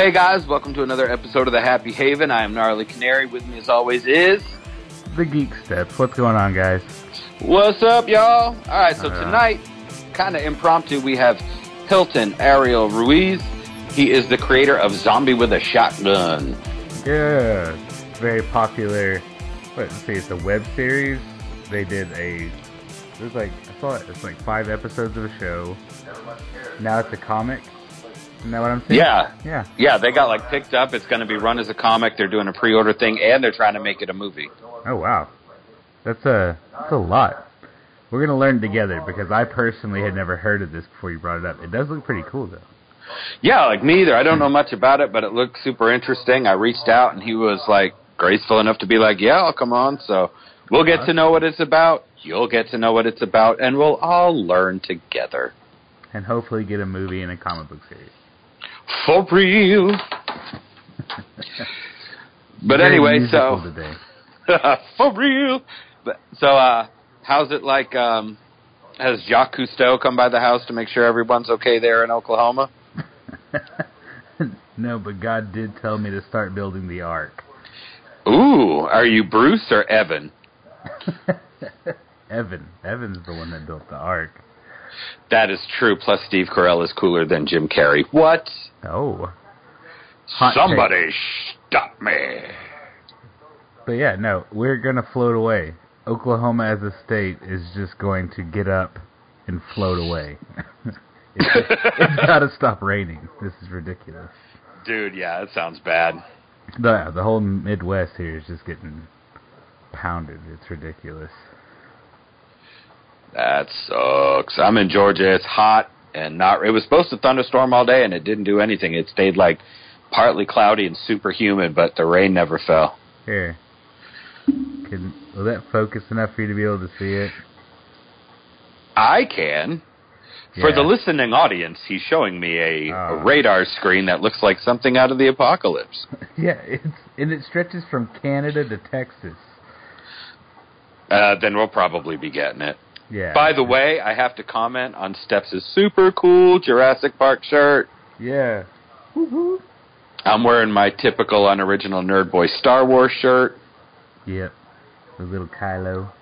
Hey guys, welcome to another episode of the Happy Haven. I am Gnarly Canary. With me as always is The Geek Steps. What's going on, guys? What's up, y'all? All right, so Uh. tonight, kind of impromptu, we have Hilton Ariel Ruiz. He is the creator of Zombie with a Shotgun. Yeah, very popular. Let's see, it's a web series. They did a. There's like I saw it. It's like five episodes of a show. Now it's a comic. Isn't that what I'm saying? Yeah, Yeah. yeah, they got like picked up. It's going to be run as a comic. They're doing a pre-order thing, and they're trying to make it a movie. Oh wow, that's a that's a lot. We're gonna learn together because I personally had never heard of this before you brought it up. It does look pretty cool though. Yeah, like me either. I don't know much about it, but it looked super interesting. I reached out, and he was like graceful enough to be like, "Yeah, I'll come on." So we'll get to know what it's about. You'll get to know what it's about, and we'll all learn together. And hopefully get a movie and a comic book series. For real. But anyway, so for real. But, so, uh, how's it like? Um, has Jacques Cousteau come by the house to make sure everyone's okay there in Oklahoma? no, but God did tell me to start building the ark. Ooh, are you Bruce or Evan? Evan. Evan's the one that built the ark. That is true. Plus, Steve Carell is cooler than Jim Carrey. What? Oh. Hot Somebody stop me. But yeah, no, we're gonna float away. Oklahoma as a state is just going to get up and float away. it's, it's gotta stop raining. This is ridiculous. Dude, yeah, it sounds bad. The the whole Midwest here is just getting pounded. It's ridiculous. That sucks. I'm in Georgia. It's hot and not. It was supposed to thunderstorm all day, and it didn't do anything. It stayed like partly cloudy and super humid, but the rain never fell. Here. Can will that focus enough for you to be able to see it? I can. For the listening audience, he's showing me a, a radar screen that looks like something out of the apocalypse. Yeah, it's and it stretches from Canada to Texas. Uh, then we'll probably be getting it. Yeah. By the way, I have to comment on Steps' super cool Jurassic Park shirt. Yeah. I'm wearing my typical unoriginal Nerd Boy Star Wars shirt. Yep. The little Kylo.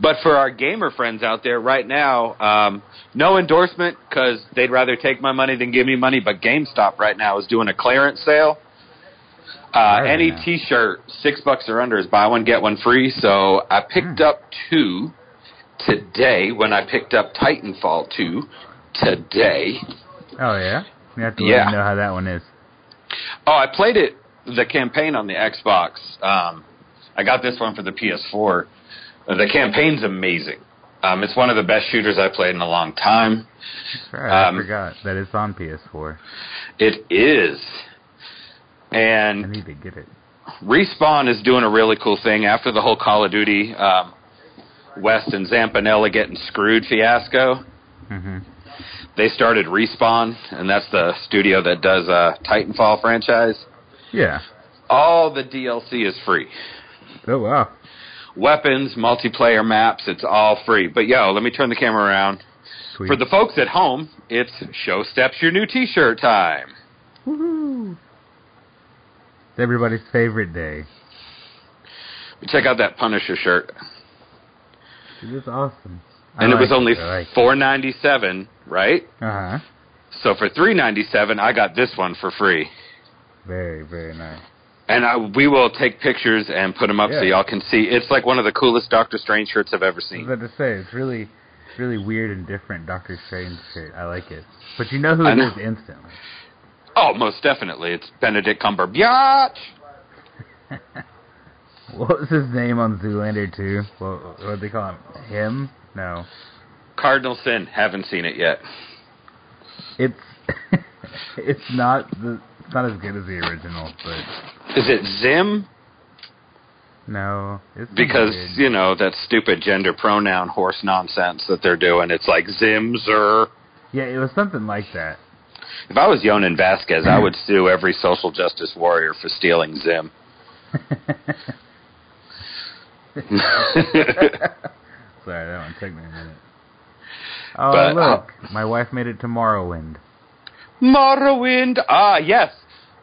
But for our gamer friends out there right now, um, no endorsement because they'd rather take my money than give me money. But GameStop right now is doing a clearance sale. Uh, any nice. T-shirt, six bucks or under, is buy one get one free. So I picked Hmm. up two today when I picked up Titanfall two today. Oh yeah. You have to Yeah. know how that one is. Oh, I played it the campaign on the Xbox. Um, I got this one for the PS4. Uh, The campaign's amazing. Um, it's one of the best shooters I played in a long time. Right, I Um, forgot that it's on PS4. It is. and I need to get it. Respawn is doing a really cool thing after the whole Call of Duty um, West and Zampanella getting screwed fiasco. hmm They started Respawn, and that's the studio that does uh, Titanfall franchise. Yeah. All the DLC is free. Oh wow. weapons, multiplayer maps, it's all free. But yo, let me turn the camera around. Sweet. For the folks at home, it's Show Steps Your New T-Shirt time. Woohoo. It's everybody's favorite day. Check out that Punisher shirt. It is awesome. I And it was only like four ninety seven, right? Uh huh. So for three ninety seven, I got this one for free. Very very nice. And I, we will take pictures and put them up so y'all can see. It's like one of the coolest Doctor Strange shirts I've ever seen. I was about to say it's really, it's really weird and different. Doctor Strange shirt. I like it. But you know who it know. is instantly. Oh, most definitely. It's Benedict Cumberbatch. What was his name on Zoolander 2? What what they call him? Him? No. Cardinal Sin. Haven't seen it yet. It's it's not the it's not as good as the original, but Is it Zim? no, it's because weird. you know that stupid gender pronoun horse nonsense that they're doing. It's like Zimzer. yeah, it was something like that. If I was Jhonen Vasquez, I would sue every social justice warrior for stealing Zim. Sorry, that one took me a minute. Oh But, uh, look, my wife made it to Morrowind. Morrowind. Ah, yes.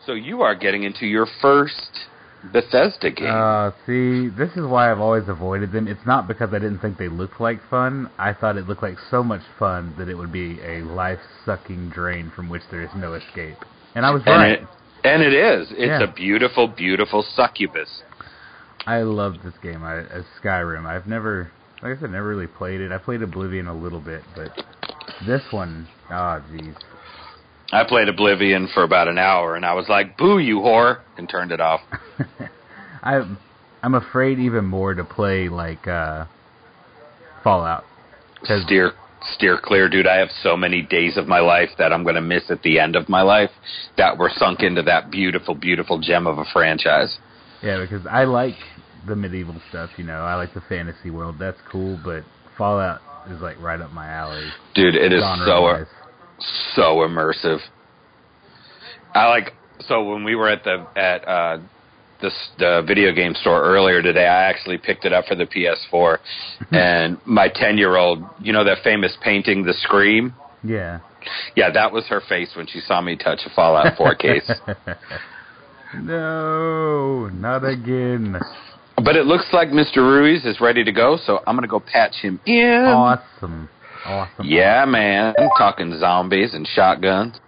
So you are getting into your first Bethesda game. Uh, see, this is why I've always avoided them. It's not because I didn't think they looked like fun. I thought it looked like so much fun that it would be a life-sucking drain from which there is no escape. And I was and right. it, and it is. It's Yeah. a beautiful, beautiful succubus. I love this game. I, as Skyrim. I've never, like I said, never really played it. I played Oblivion a little bit, but this one, ah, jeez. I played Oblivion for about an hour, and I was like, "Boo, you whore!" and turned it off. I'm, I'm afraid even more to play like uh, Fallout. Steer, steer clear, dude. I have so many days of my life that I'm going to miss at the end of my life that were sunk into that beautiful, beautiful gem of a franchise. Yeah, because I like the medieval stuff. You know, I like the fantasy world. That's cool, but Fallout is like right up my alley. Dude, it is so so immersive. I like so when we were at the at uh the the video game store earlier today, I actually picked it up for the PS4 and my 10-year-old, you know that famous painting The Scream? Yeah. Yeah, that was her face when she saw me touch a Fallout 4 case. no, not again. But it looks like Mr. Ruiz is ready to go, so I'm going to go patch him in. Awesome. Awesome. Yeah, man. I'm talking zombies and shotguns.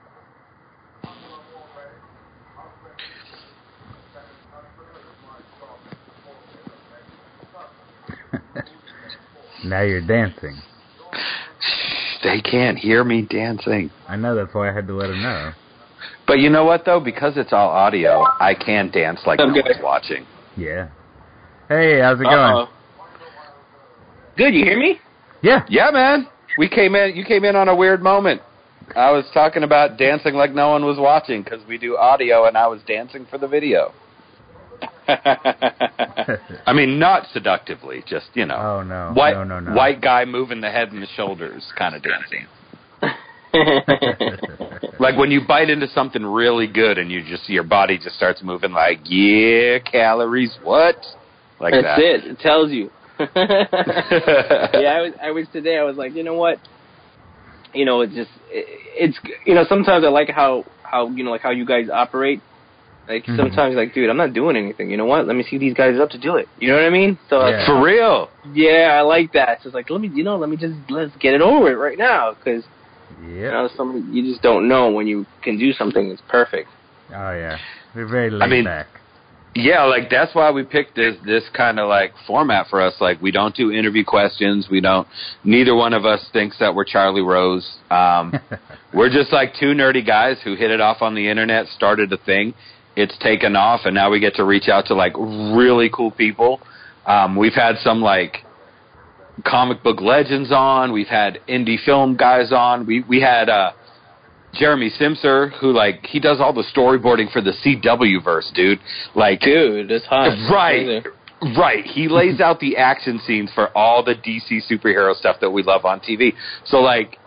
Now you're dancing. They can't hear me dancing. I know that's why I had to let him know. But you know what though? Because it's all audio, I can dance like I'm no one's watching. Yeah. Hey, how's it going? Uh-oh. Good, you hear me? Yeah. Yeah, man. We came in. You came in on a weird moment. I was talking about dancing like no one was watching because we do audio, and I was dancing for the video. I mean, not seductively, just you know, Oh no. white no, no, no. white guy moving the head and the shoulders kind of dancing. Like when you bite into something really good and you just your body just starts moving like yeah calories what like That's that. it. It tells you. yeah, I was. I was today. I was like, you know what? You know, it's just. It, it's. You know, sometimes I like how how you know like how you guys operate. Like Mhm. sometimes, like, dude, I'm not doing anything. You know what? Let me see these guys up to do it. You know what I mean? So Yeah. For real. yeah, I like that. So it's like, let me, you know, let me just let's get it over with right now because you Yep. know some you just don't know when you can do something that's perfect. Oh yeah. They're very laid mean- back. Yeah, like that's why we picked this this kind of like format for us. Like we don't do interview questions. We don't. Neither one of us thinks that we're Charlie Rose. Um, we're just like two nerdy guys who hit it off on the internet, started a thing. It's taken off, and now we get to reach out to like really cool people. Um, we've had some like comic book legends on. We've had indie film guys on. We we had uh, Jeremy Simser, who like he does all the storyboarding for the CW verse, dude. Like Dude, it's hot. Right. Right. He lays out the action scenes for all the DC superhero stuff that we love on TV. So like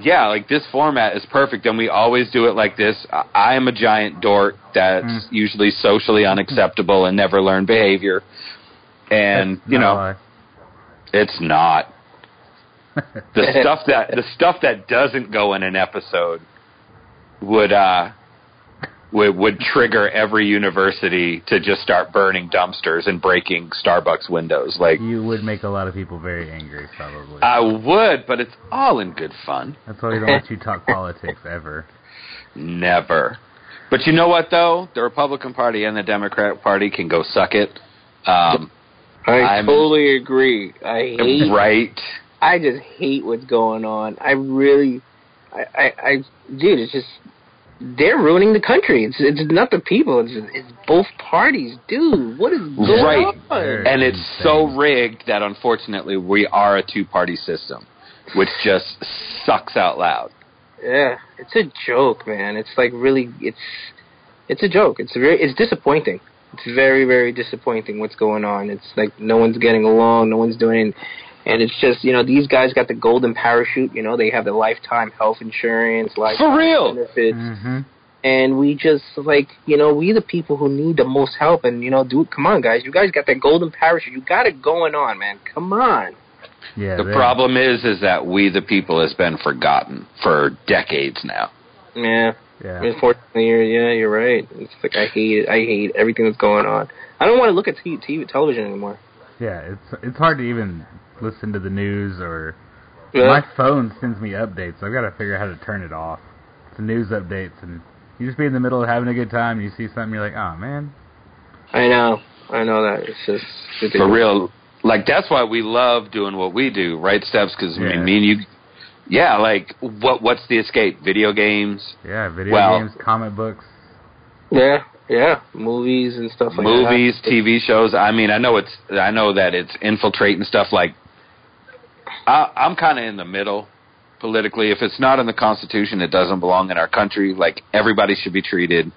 yeah, like this format is perfect and we always do it like this. I- I am a giant dork that's Mm. usually socially unacceptable and never learn behavior. And, That's you not know, why. It's not the stuff that the stuff that doesn't go in an episode would uh would would trigger every university to just start burning dumpsters and breaking Starbucks windows. Like you would make a lot of people very angry, probably. I would, but it's all in good fun. That's why we don't let you talk politics ever. Never. But you know what though? The Republican Party and the Democrat Party can go suck it. Um, I I'm- totally agree. I hate. right. I just hate what's going on. I really, I, I, I, dude, it's just they're ruining the country. It's it's not the people. It's it's both parties, dude. What is going Right. on? And it's so rigged that unfortunately we are a two party system, which just sucks out loud. Yeah, it's a joke, man. It's like really, it's it's a joke. It's very, it's disappointing. It's very, very disappointing what's going on. It's like no one's getting along, no one's doing, and it's just you know these guys got the golden parachute. You know they have the lifetime health insurance, lifetime For real. benefits, hmm and we just like you know we the people who need the most help. And you know, dude, come on, guys, you guys got that golden parachute. You got it going on, man. Come on. Yeah. The they- problem is is that we the people has been forgotten for decades now. Yeah. Yeah. Unfortunately, you're, yeah, you're right. It's like I hate it. I hate everything that's going on. I don't want to look at TV, TV television anymore. Yeah, it's it's hard to even listen to the news or Yeah. my phone sends me updates. I've got to figure out how to turn it off. It's news updates, and you just be in the middle of having a good time, and you see something, you're like, oh man. I know. I know that. It's just For real. Like that's why we love doing what we do, right, Steps? Because I mean, me and you. Yeah, like what? What's the escape? Video games, Yeah, video Well- games, comic books. Yeah, yeah, movies and stuff like movies, that. Movies, TV shows. I mean, I know it's. I know that it's infiltrating stuff. Like, I, I'm kind of in the middle politically. If it's not in the Constitution, it doesn't belong in our country. Like everybody should be treated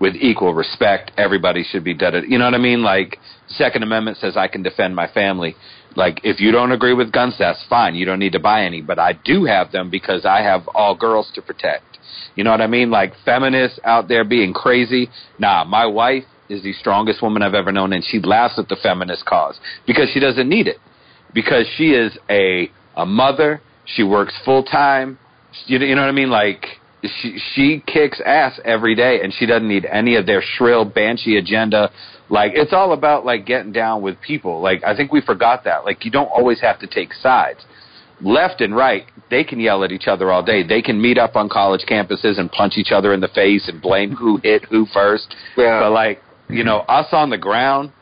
with equal respect. Everybody should be done. You know what I mean? Like Second Amendment says I can defend my family. Like if you don't agree with guns, that's fine. You don't need to buy any. But I do have them because I have all girls to protect. You know what I mean? Like feminists out there being crazy. Nah, my wife is the strongest woman I've ever known, and she laughs at the feminist cause because she doesn't need it. Because she is a a mother. She works full time. You you know what I mean? Like she she kicks ass every day, and she doesn't need any of their shrill banshee agenda. Like it's all about like getting down with people. Like I think we forgot that. Like you don't always have to take sides. Left and right, they can yell at each other all day. They can meet up on college campuses and punch each other in the face and blame who hit who first. Yeah. But like, you know, us on the ground,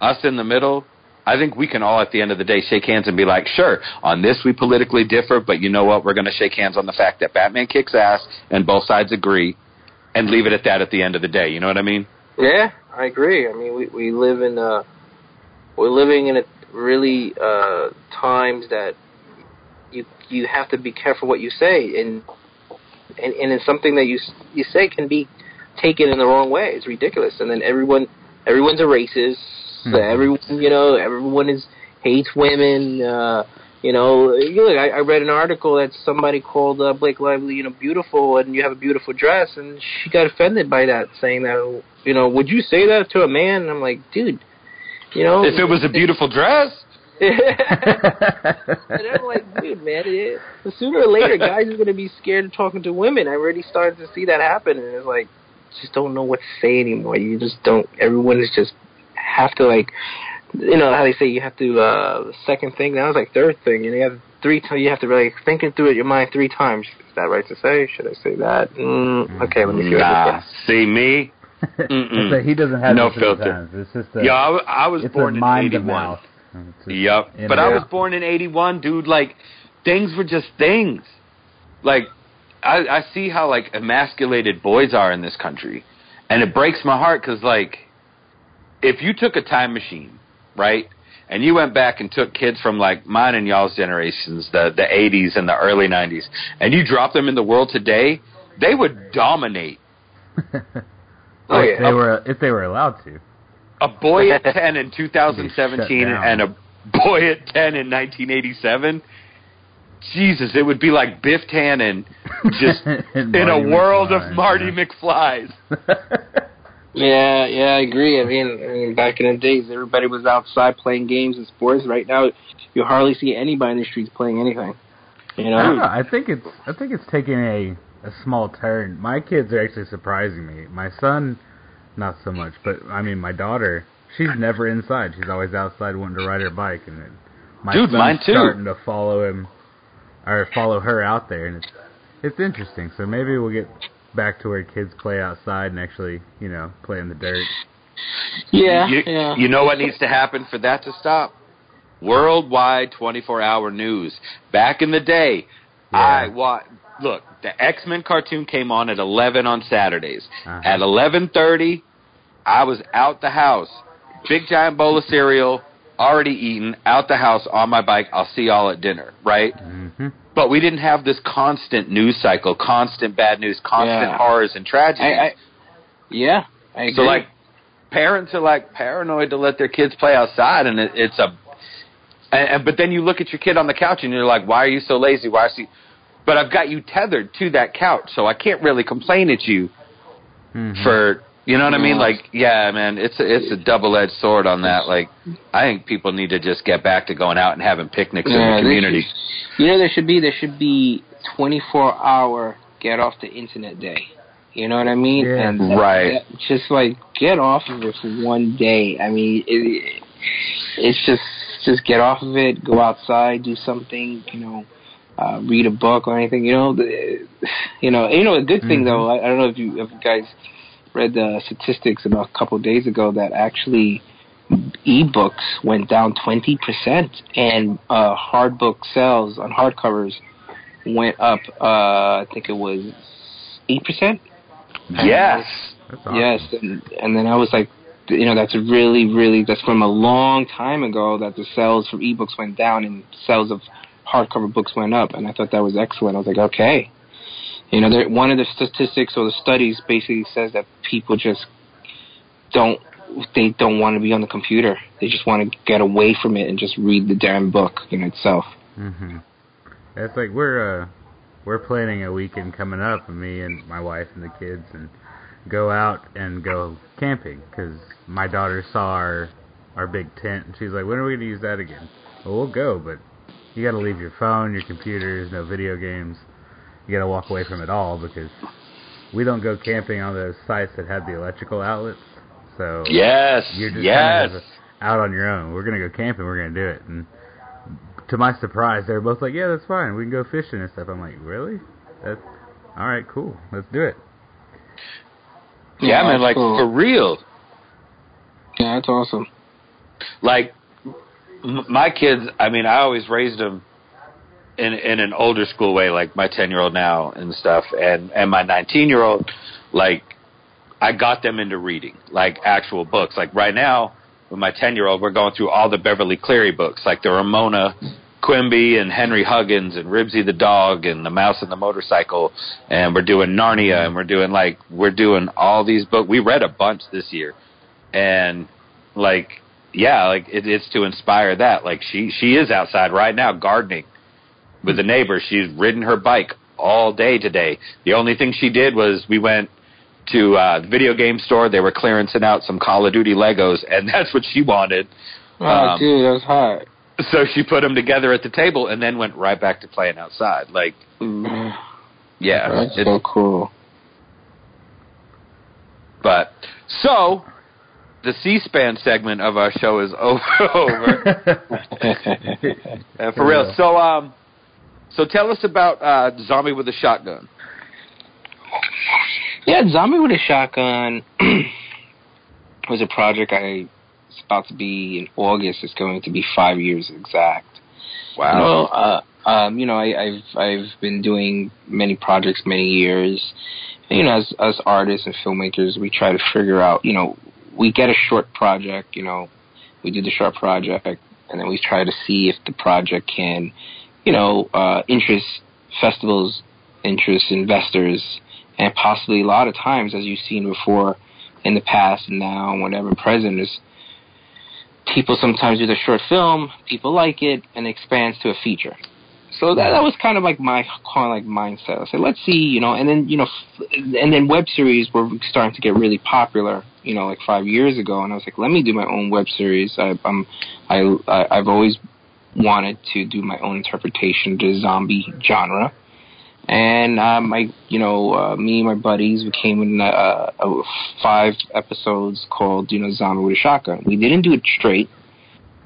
us in the middle, I think we can all at the end of the day shake hands and be like, sure, on this we politically differ, but you know what? We're going to shake hands on the fact that Batman kicks ass and both sides agree and leave it at that at the end of the day. You know what I mean? Yeah, I agree. I mean, we we live in uh we're living in a really uh times that you you have to be careful what you say and and and it's something that you you say can be taken in the wrong way. It's ridiculous. And then everyone everyone's a racist. Mhm. Everyone, you know, everyone is hates women uh you know, look, I, I read an article that somebody called uh, Blake Lively, you know, beautiful, and you have a beautiful dress, and she got offended by that, saying that, you know, would you say that to a man? And I'm like, dude, you know, If it was a beautiful dress, and I'm like, dude, man, it, sooner or later, guys are gonna be scared of talking to women. I already started to see that happen, and it's like, just don't know what to say anymore. You just don't. Everyone is just have to like, you know how they say you have to uh second thing. Now it's like third thing, and you have three. T- you have to really think it through in your mind three times. Is that right to say? Should I say that? Mm, okay, let me see what nah. See me? It's like he doesn't have No this filter. It's just a, Yeah, I was it's born a in mind 81. mouth. It's just- Yep. But I was born in 81, dude. Like, things were just things. Like, I, I see how, like, emasculated boys are in this country. And it breaks my heart because, like, if you took a time machine, right, and you went back and took kids from, like, mine and y'all's generations, the, the 80s and the early 90s, and you drop them in the world today, they would dominate. Oh, if yeah. they were if they were allowed to. A boy at 10 in 2017 Be shut down. and a boy at 10 in 1987. Jesus, it would be like Biff Tannen just in a world McFly, of Marty yeah. McFly's. Yeah, yeah, I agree. I mean, I mean, back in the days, everybody was outside playing games and sports. Right now, you hardly see anybody in the streets playing anything. You I know. know? I think it's I think it's taking a a small turn. My kids are actually surprising me. My son, not so much, but I mean my daughter. She's never inside. She's always outside wanting to ride her bike, and then my Dude, son's mine too. starting to follow him or follow her out there, and it's it's interesting. So maybe we'll get back to where kids play outside and actually, you know, play in the dirt. Yeah, you, yeah. you know what needs to happen for that to stop? Worldwide 24 hour news. Back in the day, Yeah. I wa Look, the X Men cartoon came on at 11 on Saturdays. Uh-huh. At 11:30, I was out the house. Big giant bowl of cereal, already eaten, out the house on my bike. I'll see y'all at dinner, right? hmm But we didn't have this constant news cycle, constant bad news, constant Yeah. horrors and tragedies. I, I, yeah, I agree. So like, parents are like paranoid to let their kids play outside, and it, it's a. And, and but then you look at your kid on the couch, and you're like, "Why are you so lazy? Why is he?" But I've got you tethered to that couch, so I can't really complain at you hmm for. You know what I mean? Like, yeah, man, it's a, it's a double edged sword on that. Like, I think people need to just get back to going out and having picnics in Yeah, the they community. You know, there should be there should be 24 hour get off the internet day. You know what I mean? Yeah. And that- Right. that- just like get off of it for one day. I mean, it, it's just just get off of it. Go outside, do something. You know, uh, read a book or anything. You know, the, you know, you know. A good thing Mhm. though. I, I don't know if you if you guys read the statistics about a couple of days ago that actually ebooks went down 20% and uh hard book sales on hardcovers went up uh I think it was 8%. Yes. Awesome. Yes, and and then I was like you know that's really really that's from a long time ago that the sales for ebooks went down and sales of hardcover books went up and I thought that was excellent. I was like, okay. You know, there, one of the statistics or the studies basically says that people just don't they don't want to be on the computer. They just want to get away from it and just read the damn book in itself. hmm It's like we're uh we're planning a weekend coming up, me and my wife and the kids, and go out and go camping because my daughter saw our our big tent and she's like, when are we gonna use that again? Well, we'll go, but you got to leave your phone, your computers, no video games. You got to walk away from it all because we don't go camping on those sites that have the electrical outlets. So Yes. you're just yes. kind of out on your own. We're gonna go camping. We're gonna do it. And to my surprise, they were both like, "Yeah, that's fine. We can go fishing and stuff." I'm like, "Really? That's all right. Cool. Let's do it." yeah, man. that's Like cool. for real. yeah, that's awesome. like m- my kids i mean i always raised them in in an older school way like my 10 year old now and stuff and and my 19 year old like i got them into reading like actual books. Like right now with my 10 year old we're going through all the beverly cleary books like the ramona quimby and henry huggins and ribsy the dog and the mouse and the motorcycle and we're doing narnia and we're doing like we're doing all these books we read a bunch this year. And like yeah like it, it's to inspire that. Like she she is outside right now gardening with the neighbor. she's ridden her bike all day today. The only thing she did was we went to uh the video game store they were clearancing out some call of duty legos and that's what she wanted Oh, Um, dude, that's hot. so she put them together at the table and then went right back to playing outside like yeah that's it- so cool. but so the c-span segment of our show is over, over. Uh, for real. So, um, so tell us about uh, Zombie with a Shotgun. Yeah, Zombie with a Shotgun was a project I it's about to be in August. It's going to be five years exact. You know, uh, um, you know, I, I've I've been doing many projects many years. And, you know, as as artists and filmmakers, we try to figure out. You know, we get a short project. You know, we do the short project, and then we try to see if the project can, you know, uh, interest festivals, interest investors, and possibly a lot of times, as you've seen before in the past and now and whatever present is people sometimes do the short film, people like it, and it expands to a feature. So that, that was kind of like my kind of like mindset. I said, let's see, you know, and then you know, and then web series were starting to get really popular, you know, like five years ago, and I was like, let me do my own web series. I, I'm, I, I've always wanted to do my own interpretation of the zombie genre. And um, you know, uh, me and my buddies, we came in uh, uh, five episodes called, you know, Zombie with a Shotgun. We didn't do it straight.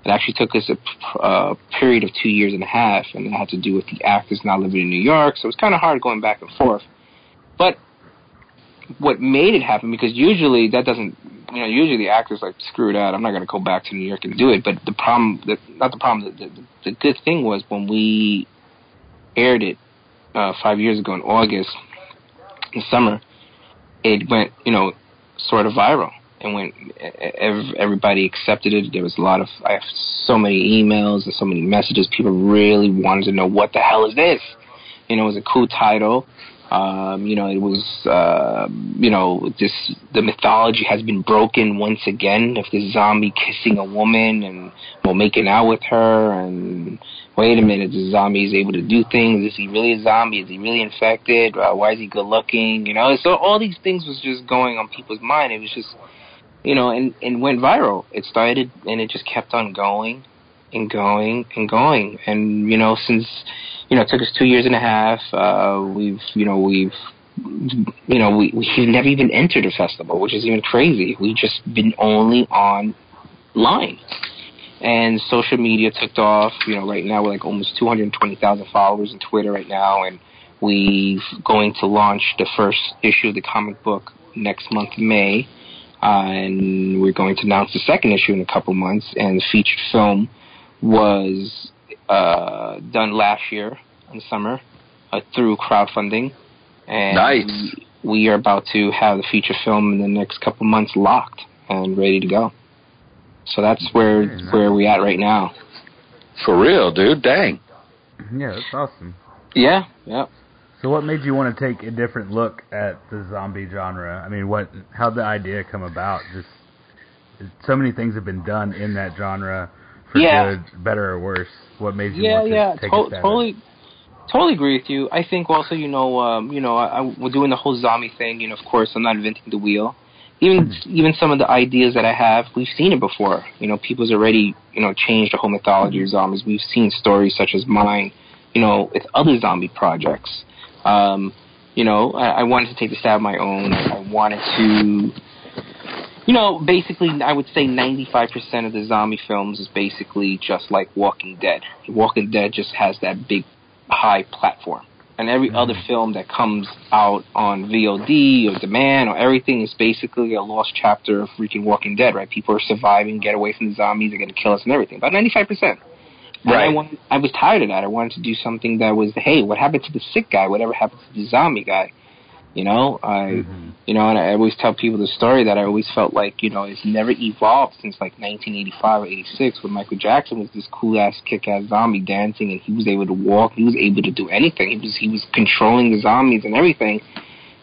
It actually took us a uh, period of two years and a half, and it had to do with the actors not living in New York, so it was kind of hard going back and forth. But what made it happen, because usually that doesn't, you know, usually the actors like, screw that, I'm not going to go back to New York and do it. But the problem, the, not the problem, the, the, the good thing was when we aired it uh, five years ago in August, in summer, it went, you know, sort of viral. And when ev- everybody accepted it, there was a lot of, I have so many emails and so many messages. People really wanted to know what the hell is this? You know, it was a cool title. Um, you know, it was, uh, you know, this, the mythology has been broken once again of this zombie kissing a woman and, well, making out with her and, wait a minute, the zombie is able to do things. Is he really a zombie? Is he really infected? Uh, why is he good looking? You know, so all these things was just going on people's mind. It was just, you know, and, and went viral. It started and it just kept on going. and going and going. And you know, since you know, it took us two years and a half. Uh, we've you know we've you know we we've never even entered a festival, which is even crazy. We've just been only online. And social media took off. You know, right now we're like almost 220,000 followers on Twitter right now, and we're going to launch the first issue of the comic book next month, May. Uh, and we're going to announce the second issue in a couple months. And the featured film was uh, done last year in the summer uh, through crowdfunding. And Nice. we, we are about to have the feature film in the next couple months locked and ready to go. So that's where Very nice. where we at right now. For real, dude. Dang. Yeah, that's awesome. Yeah, yeah. So, what made you want to take a different look at the zombie genre? I mean, what? How'd the idea come about? Just so many things have been done in that genre for Yeah. good, better or worse. What made you Yeah, want to yeah, take to- a stab at it? totally, totally agree with you. I think also, you know, um, you know, I, I, we're doing the whole zombie thing. You know, of course, I'm not inventing the wheel. Even even some of the ideas that I have, we've seen it before. You know, people's already you know changed the whole mythology of zombies. We've seen stories such as mine, you know, with other zombie projects. Um, you know, I, I wanted to take the stab my own. I, I wanted to you know, basically, I would say 95% of the zombie films is basically just like Walking Dead. Walking Dead just has that big, high platform. And every Mhm. other film that comes out on VOD or demand or everything is basically a lost chapter of freaking Walking Dead, right? People are surviving, get away from the zombies, they're to kill us and everything. About 95%. And I, Right. wanted, I was tired of that. I wanted to do something that was, hey, what happened to the sick guy? Whatever happened to the zombie guy? You know, I, Mhm. you know, and I always tell people the story that I always felt like, you know, it's never evolved since like 1985 or 86 when Michael Jackson was this cool ass kick ass zombie dancing and he was able to walk, he was able to do anything. He was he was controlling the zombies and everything.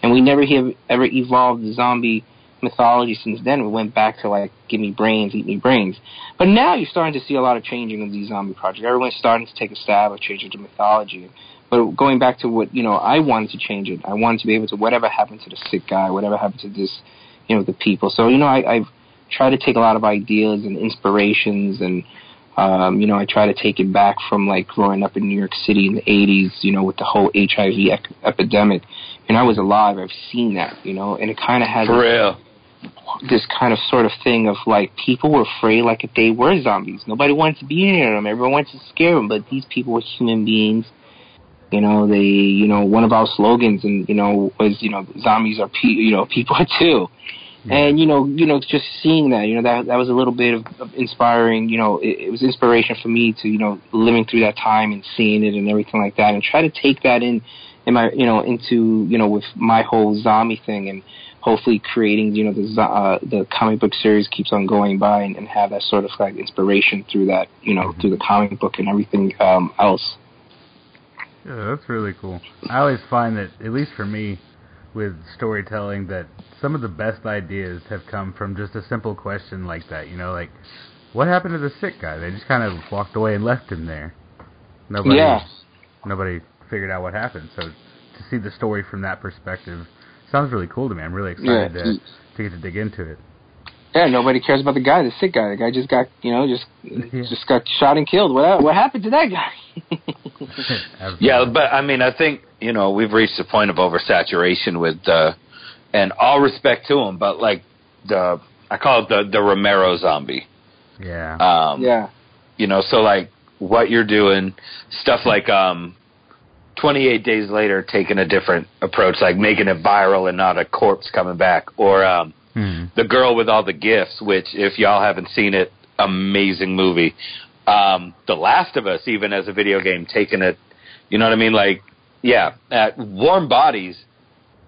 And we never have ever evolved the zombie mythology since then. We went back to like give me brains, eat me brains. But now you're starting to see a lot of changing of these zombie projects. Everyone's starting to take a stab at changing the mythology. But going back to what you know, I wanted to change it. I wanted to be able to whatever happened to the sick guy, whatever happened to this, you know, the people. So you know, I, I've tried to take a lot of ideas and inspirations, and um, you know, I try to take it back from like growing up in New York City in the '80s, you know, with the whole HIV ec- epidemic. And I was alive. I've seen that, you know, and it kind of has For real. this kind of sort of thing of like people were afraid like if they were zombies. Nobody wanted to be near them. Everyone wanted to scare them, but these people were human beings. You know, they, you know, one of our slogans and, you know, was, you know, zombies are, pe- you know, people too. And, you know, you know, just seeing that, you know, that, that was a little bit of, of inspiring, you know, it, it was inspiration for me to, you know, living through that time and seeing it and everything like that and try to take that in, in my, you know, into, you know, with my whole zombie thing and, hopefully creating you know the uh, the comic book series keeps on going by and, and have that sort of like inspiration through that you know through the comic book and everything um, else. Yeah, that's really cool. I always find that, at least for me, with storytelling, that some of the best ideas have come from just a simple question like that. You know, like, what happened to the sick guy? They just kind of walked away and left him there. Nobody, Yeah. nobody figured out what happened. So to see the story from that perspective sounds really cool to me. I'm really excited Yeah. to, to get to dig into it. Yeah, nobody cares about the guy, the sick guy. The guy just got you know just Yeah. just got shot and killed. What what happened to that guy? Absolutely. Yeah, but I mean, I think you know we've reached a point of oversaturation with, uh, and all respect to him, but like the I call it the the Romero zombie. yeah. Um, yeah, You know, so like what you're doing, stuff like um, 28 days later, taking a different approach, like making it viral and not a corpse coming back, or um, Hmm. the girl with all the gifts, which if y'all haven't seen it, amazing movie. Um, the Last of Us, even as a video game, taking it, you know what I mean? Like, yeah, at Warm Bodies,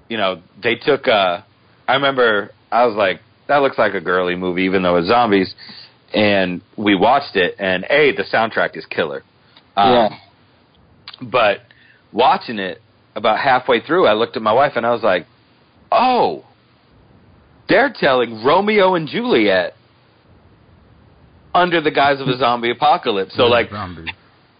you know, they took. Uh, I remember I was like, that looks like a girly movie, even though it's zombies. And we watched it, and a the soundtrack is killer. Um, yeah, But watching it about halfway through, I looked at my wife and I was like, "Oh, they're telling Romeo and Juliet under the guise of a zombie apocalypse." So like, zombies.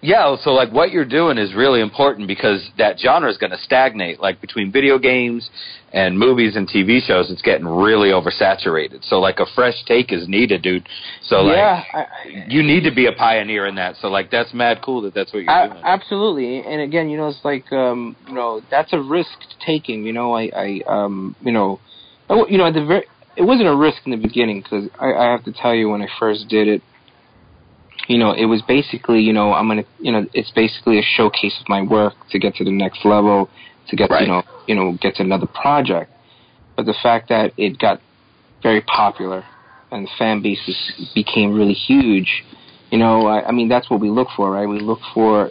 Yeah, so like what you're doing is really important because that genre is going to stagnate. Like between video games and movies and TV shows, it's getting really oversaturated. So like a fresh take is needed, dude. So like yeah, I, you need to be a pioneer in that. So like that's mad cool that that's what you're a- doing. absolutely. And again, you know, it's like um, you know, that's a risk taking. You know, I, I um, you know, I w- you know, at the very, it wasn't a risk in the beginning because I, I have to tell you when I first did it, you know, it was basically, you know, I'm gonna, you know, it's basically a showcase of my work to get to the next level, to get, Right. you know, you know, get to another project. But the fact that it got very popular and the fan bases became really huge, you know, I, I mean, that's what we look for, right? We look for,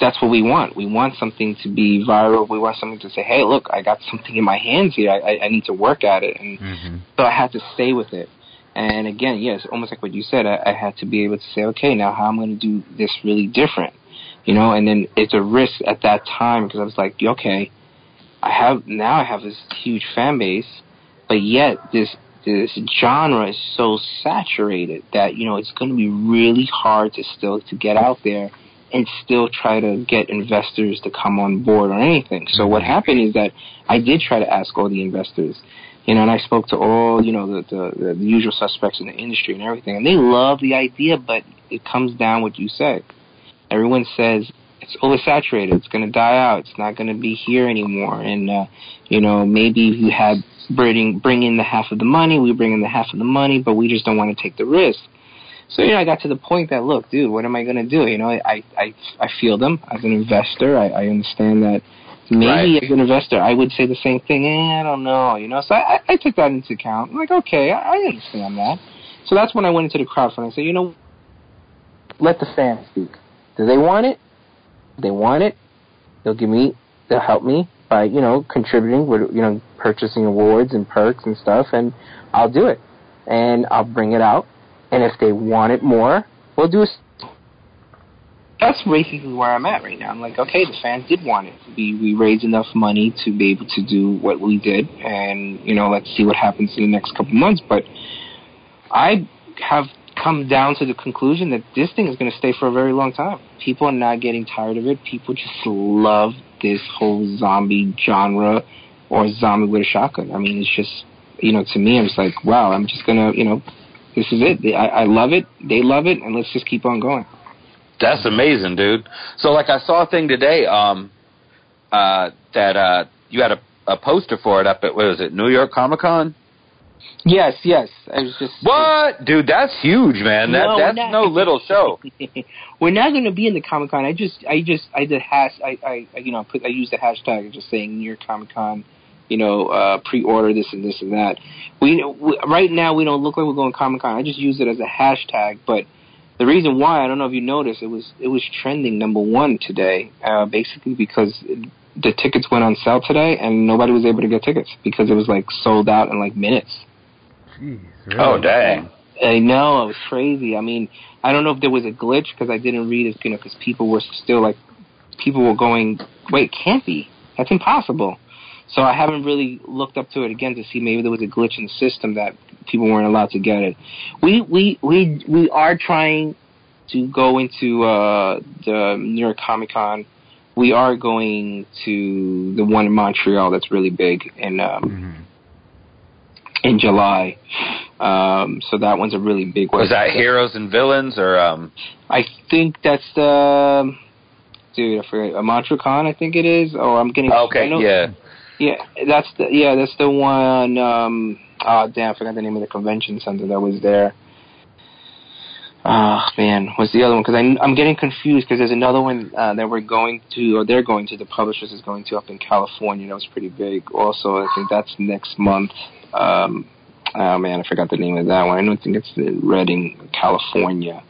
that's what we want. We want something to be viral. We want something to say, hey, look, I got something in my hands here. I, I, I need to work at it. And hmm so I had to stay with it. And again, yes, almost like what you said, I, I had to be able to say, okay, now how I'm going to do this really different, you know. And then it's a risk at that time because I was like, okay, I have now I have this huge fan base, but yet this this genre is so saturated that you know it's going to be really hard to still to get out there and still try to get investors to come on board or anything. So what happened is that I did try to ask all the investors, you know, and I spoke to all, you know, the, the, the usual suspects in the industry and everything, and they love the idea, but it comes down what you said. Everyone says it's oversaturated. It's going to die out. It's not going to be here anymore. And uh, you know, maybe you had bring bring in the half of the money, we bring in the half of the money, but we just don't want to take the risk. So you know, I got to the point that look, dude, what am I going to do? You know, I I I feel them as an investor. I, I understand that maybe Right. as an investor, I would say the same thing. Eh, I don't know. You know, so I, I took that into account. I'm like, okay, I, I understand that. So that's when I went into the crowdfunding. I said, you know, let the fans speak. Do they want it? They want it. They'll give me. They'll help me by you know contributing with you know purchasing awards and perks and stuff, and I'll do it, and I'll bring it out. And if they want it more, we'll do a. That's basically where I'm at right now. I'm like, okay, the fans did want it. We we raised enough money to be able to do what we did, and you know, let's see what happens in the next couple months. But I have come down to the conclusion that this thing is going to stay for a very long time. People are not getting tired of it. People just love this whole zombie genre or zombie with a shotgun. I mean, it's just, you know, to me, I'm just like, wow, I'm just going to, you know, this is it. I, I love it. They love it. And let's just keep on going. That's amazing, dude. So like I saw a thing today, um, uh, that uh, you had a, a poster for it up at what was it, New York Comic Con? Yes, yes. I was just. What, dude? That's huge, man. That No, that's not. no little show. We're not going to be in the Comic Con. I just, I just, I did hash, I, I, you know, put, I used the hashtag just saying near Comic Con, you know, uh, pre-order this and this and that. We, we right now we don't look like we're going Comic Con. I just use it as a hashtag, but the reason why I don't know if you noticed it was it was trending number one today, uh, basically because the tickets went on sale today and nobody was able to get tickets because it was like sold out in like minutes. Jeez, really? Oh, dang. I know it was crazy. I mean, I don't know if there was a glitch because I didn't read it, you know, because people were still like, people were going, wait, can't be. That's impossible. So I haven't really looked up to it again to see maybe there was a glitch in the system that people weren't allowed to get it. We we we we are trying to go into uh, the New York Comic Con. We are going to the one in Montreal that's really big, and um, Mhm. In July. Um, so that one's a really big one. Was that Heroes and Villains or um? I think that's the dude. I forget. A MontraCon, I think it is. Oh, I'm getting. Okay, know- yeah. yeah. That's the yeah. That's the one. Um, oh damn, I forgot the name of the convention center that was there. Oh man, what's the other one? Because I'm getting confused because there's another one uh, that we're going to, or they're going to. The publishers is going to up in California. That was pretty big. Also, I think that's next month. Um, oh man, I forgot the name of that one. I don't think it's in Redding, California.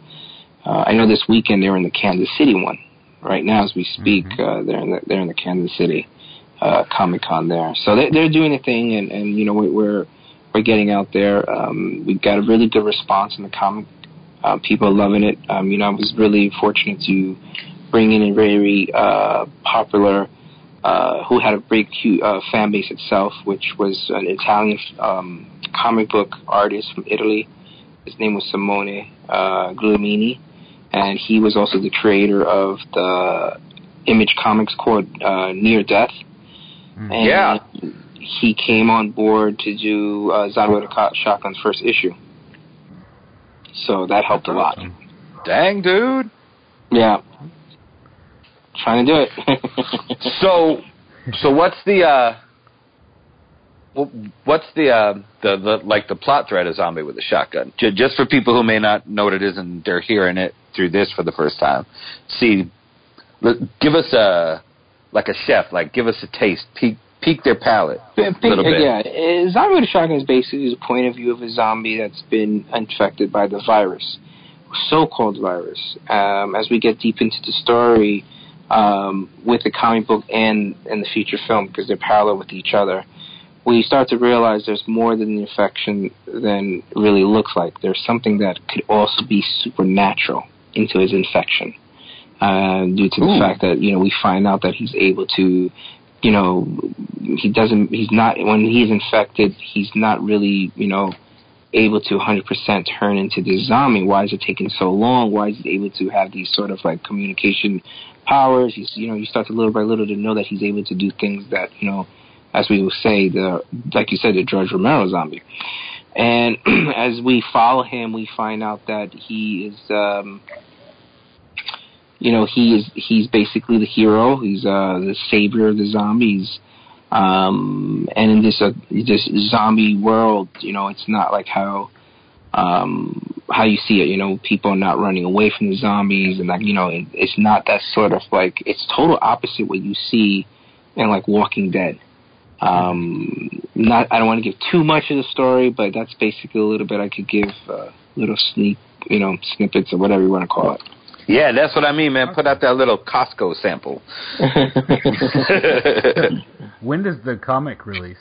Uh, I know this weekend they're in the Kansas City one. Right now, as we speak, uh, they're in the they're in the Kansas City uh, Comic Con there. So they, they're doing a thing, and, and you know we, we're we're getting out there. Um, we've got a really good response in the comic. Uh, people are loving it. Um, you know, I was really fortunate to bring in a very uh, popular, uh, who had a big hu- uh, fan base itself, which was an Italian um, comic book artist from Italy. His name was Simone uh, Guglielmini, and he was also the creator of the Image Comics called uh, Near Death. Mm. And Yeah. he came on board to do uh, Zombie with a Co- Shotgun's first issue. So that helped a lot. Dang, dude. Yeah. Trying to do it. So, so what's the uh, what's the uh, the the like the plot thread of Zombie with a Shotgun? J- just for people who may not know what it is and they're hearing it through this for the first time. See, l- give us a like a chef, like give us a taste, peek peek their palate a little bit. Yeah, uh, zombie with a shotgun is basically the point of view of a zombie that's been infected by the virus, so-called virus. Um, as we get deep into the story, um, with the comic book and and the feature film, because they're parallel with each other, we start to realize there's more than the infection than really looks like. There's something that could also be supernatural into his infection, uh, due to the fact that you know we find out that he's able to you know, he doesn't, he's not, when he's infected, he's not really, you know, able to 100% turn into this zombie. Why is it taking so long? Why is he able to have these sort of like communication powers? He's, you know, you start to little by little to know that he's able to do things that, you know, as we will say, the, like you said, the George Romero zombie. And as we follow him, we find out that he is, um, you know, he is he's basically the hero. He's uh, the savior of the zombies. Um, and in this uh, this zombie world, you know, it's not like how um, how you see it. You know, people are not running away from the zombies, and like you know, it, it's not that sort of like it's total opposite what you see in like Walking Dead. Um, not I don't want to give too much of the story, but that's basically a little bit I could give uh, little sneak, you know, snippets or whatever you want to call it. Yeah, that's what I mean, man. Put out that little Costco sample. When does the comic release?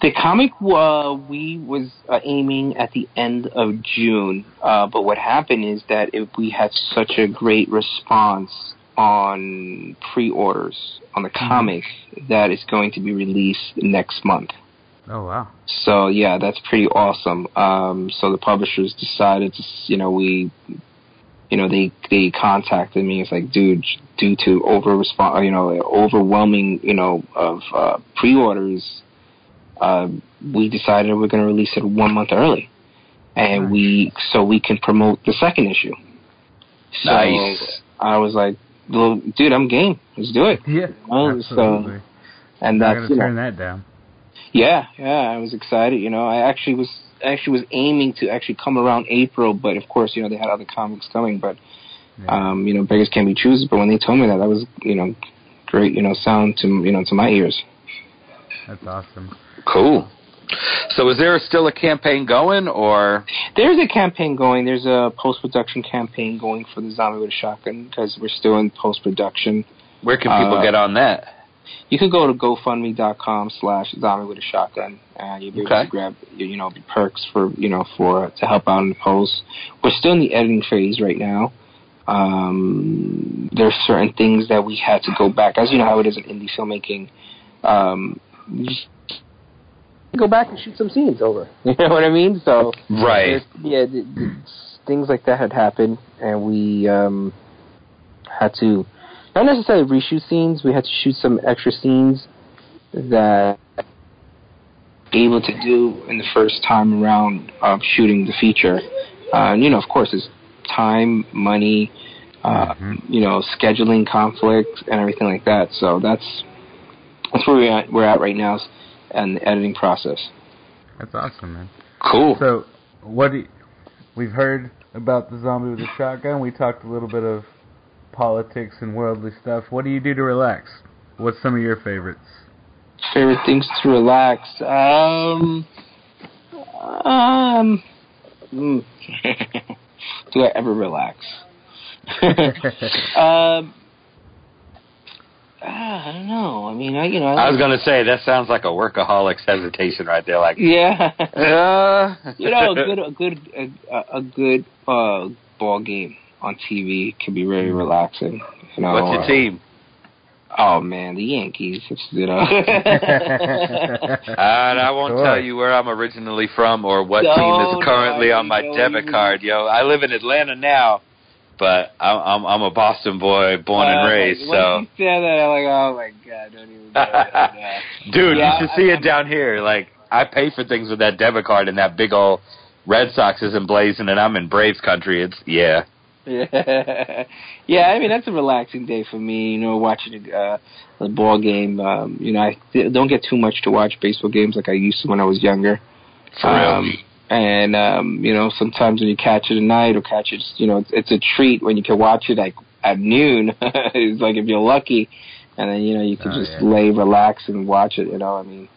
The comic uh, we was uh, aiming at the end of June, uh, but what happened is that if we had such a great response on pre-orders on the comic that it's going to be released next month. Oh wow. So yeah, that's pretty awesome. Um, so the publishers decided to, you know, we, you know, they they contacted me. It's like, dude, due to over you know, overwhelming, you know, of uh, pre-orders, uh, we decided we're going to release it one month early, and Nice. we so we can promote the second issue. So Nice. I was like, well, dude, I'm game. Let's do it. Yeah. Well, absolutely. And Not that's gonna you know, turn that down. yeah, yeah, I was excited. You know, I actually was actually was aiming to actually come around April, but of course, you know, they had other comics coming. But Yeah. um, you know, beggars can't be choosers. But when they told me that, that was you know, great. You know, sound to you know to my ears. That's awesome. Cool. So, is there still a campaign going, or There's a campaign going. There's a post production campaign going for the Zombie with a Shotgun because we're still in post production. where can people Uh, get on that? You can go to GoFundMe.com slash Zombie with a Shotgun, and you'll be able to grab you know perks for you know for to help out in the post. We're still in the editing phase right now. Um, there's certain things that we had to go back, as you know how it is in indie filmmaking. Um, you just go back and shoot some scenes over. You know what I mean? So Right. yeah, th- th- things like that had happened, and we um, had to not necessarily reshoot scenes. We had to shoot some extra scenes that able to do in the first time around of shooting the feature. Uh, and, you know, of course, it's time, money, uh, Mhm. you know, scheduling conflicts and everything like that. So that's that's where we're at, we're at right now, and the editing process. That's awesome, man. Cool. So, what do you, we've heard about the zombie with the shotgun? We talked a little bit of politics and worldly stuff. What do you do to relax? What's some of your favorites? Favorite things to relax. Um, um, mm. do I ever relax? um, ah, I don't know. I mean, I you know, I, I was gonna say that sounds like a workaholic's hesitation right there. Like, yeah. uh, you know, a good, a good, a, a good uh, ball game on TV can be very relaxing. You know, What's your uh, team? Oh man, the Yankees. You know. And I won't Sure. tell you where I'm originally from or what team is currently no, on my no, debit card, yo. I live in Atlanta now, but I'm I'm, I'm a Boston boy, born Uh, and raised. like, So, you said that, I'm like, oh my god, don't even. There. dude, Yeah, you should see I- it down here. Like I pay for things with that debit card, and that big old Red Sox is emblazoned, and I'm in Braves country. It's yeah. Yeah, yeah. I mean, that's a relaxing day for me. You know, watching a, uh, a ball game. Um, you know, I don't get too much to watch baseball games like I used to when I was younger. For real. And um, you know, sometimes when you catch it at night or catch it, you know, it's, it's a treat when you can watch it like at noon. it's like if you're lucky, and then you know you can Oh, just yeah. lay, relax, and watch it. You know, I mean,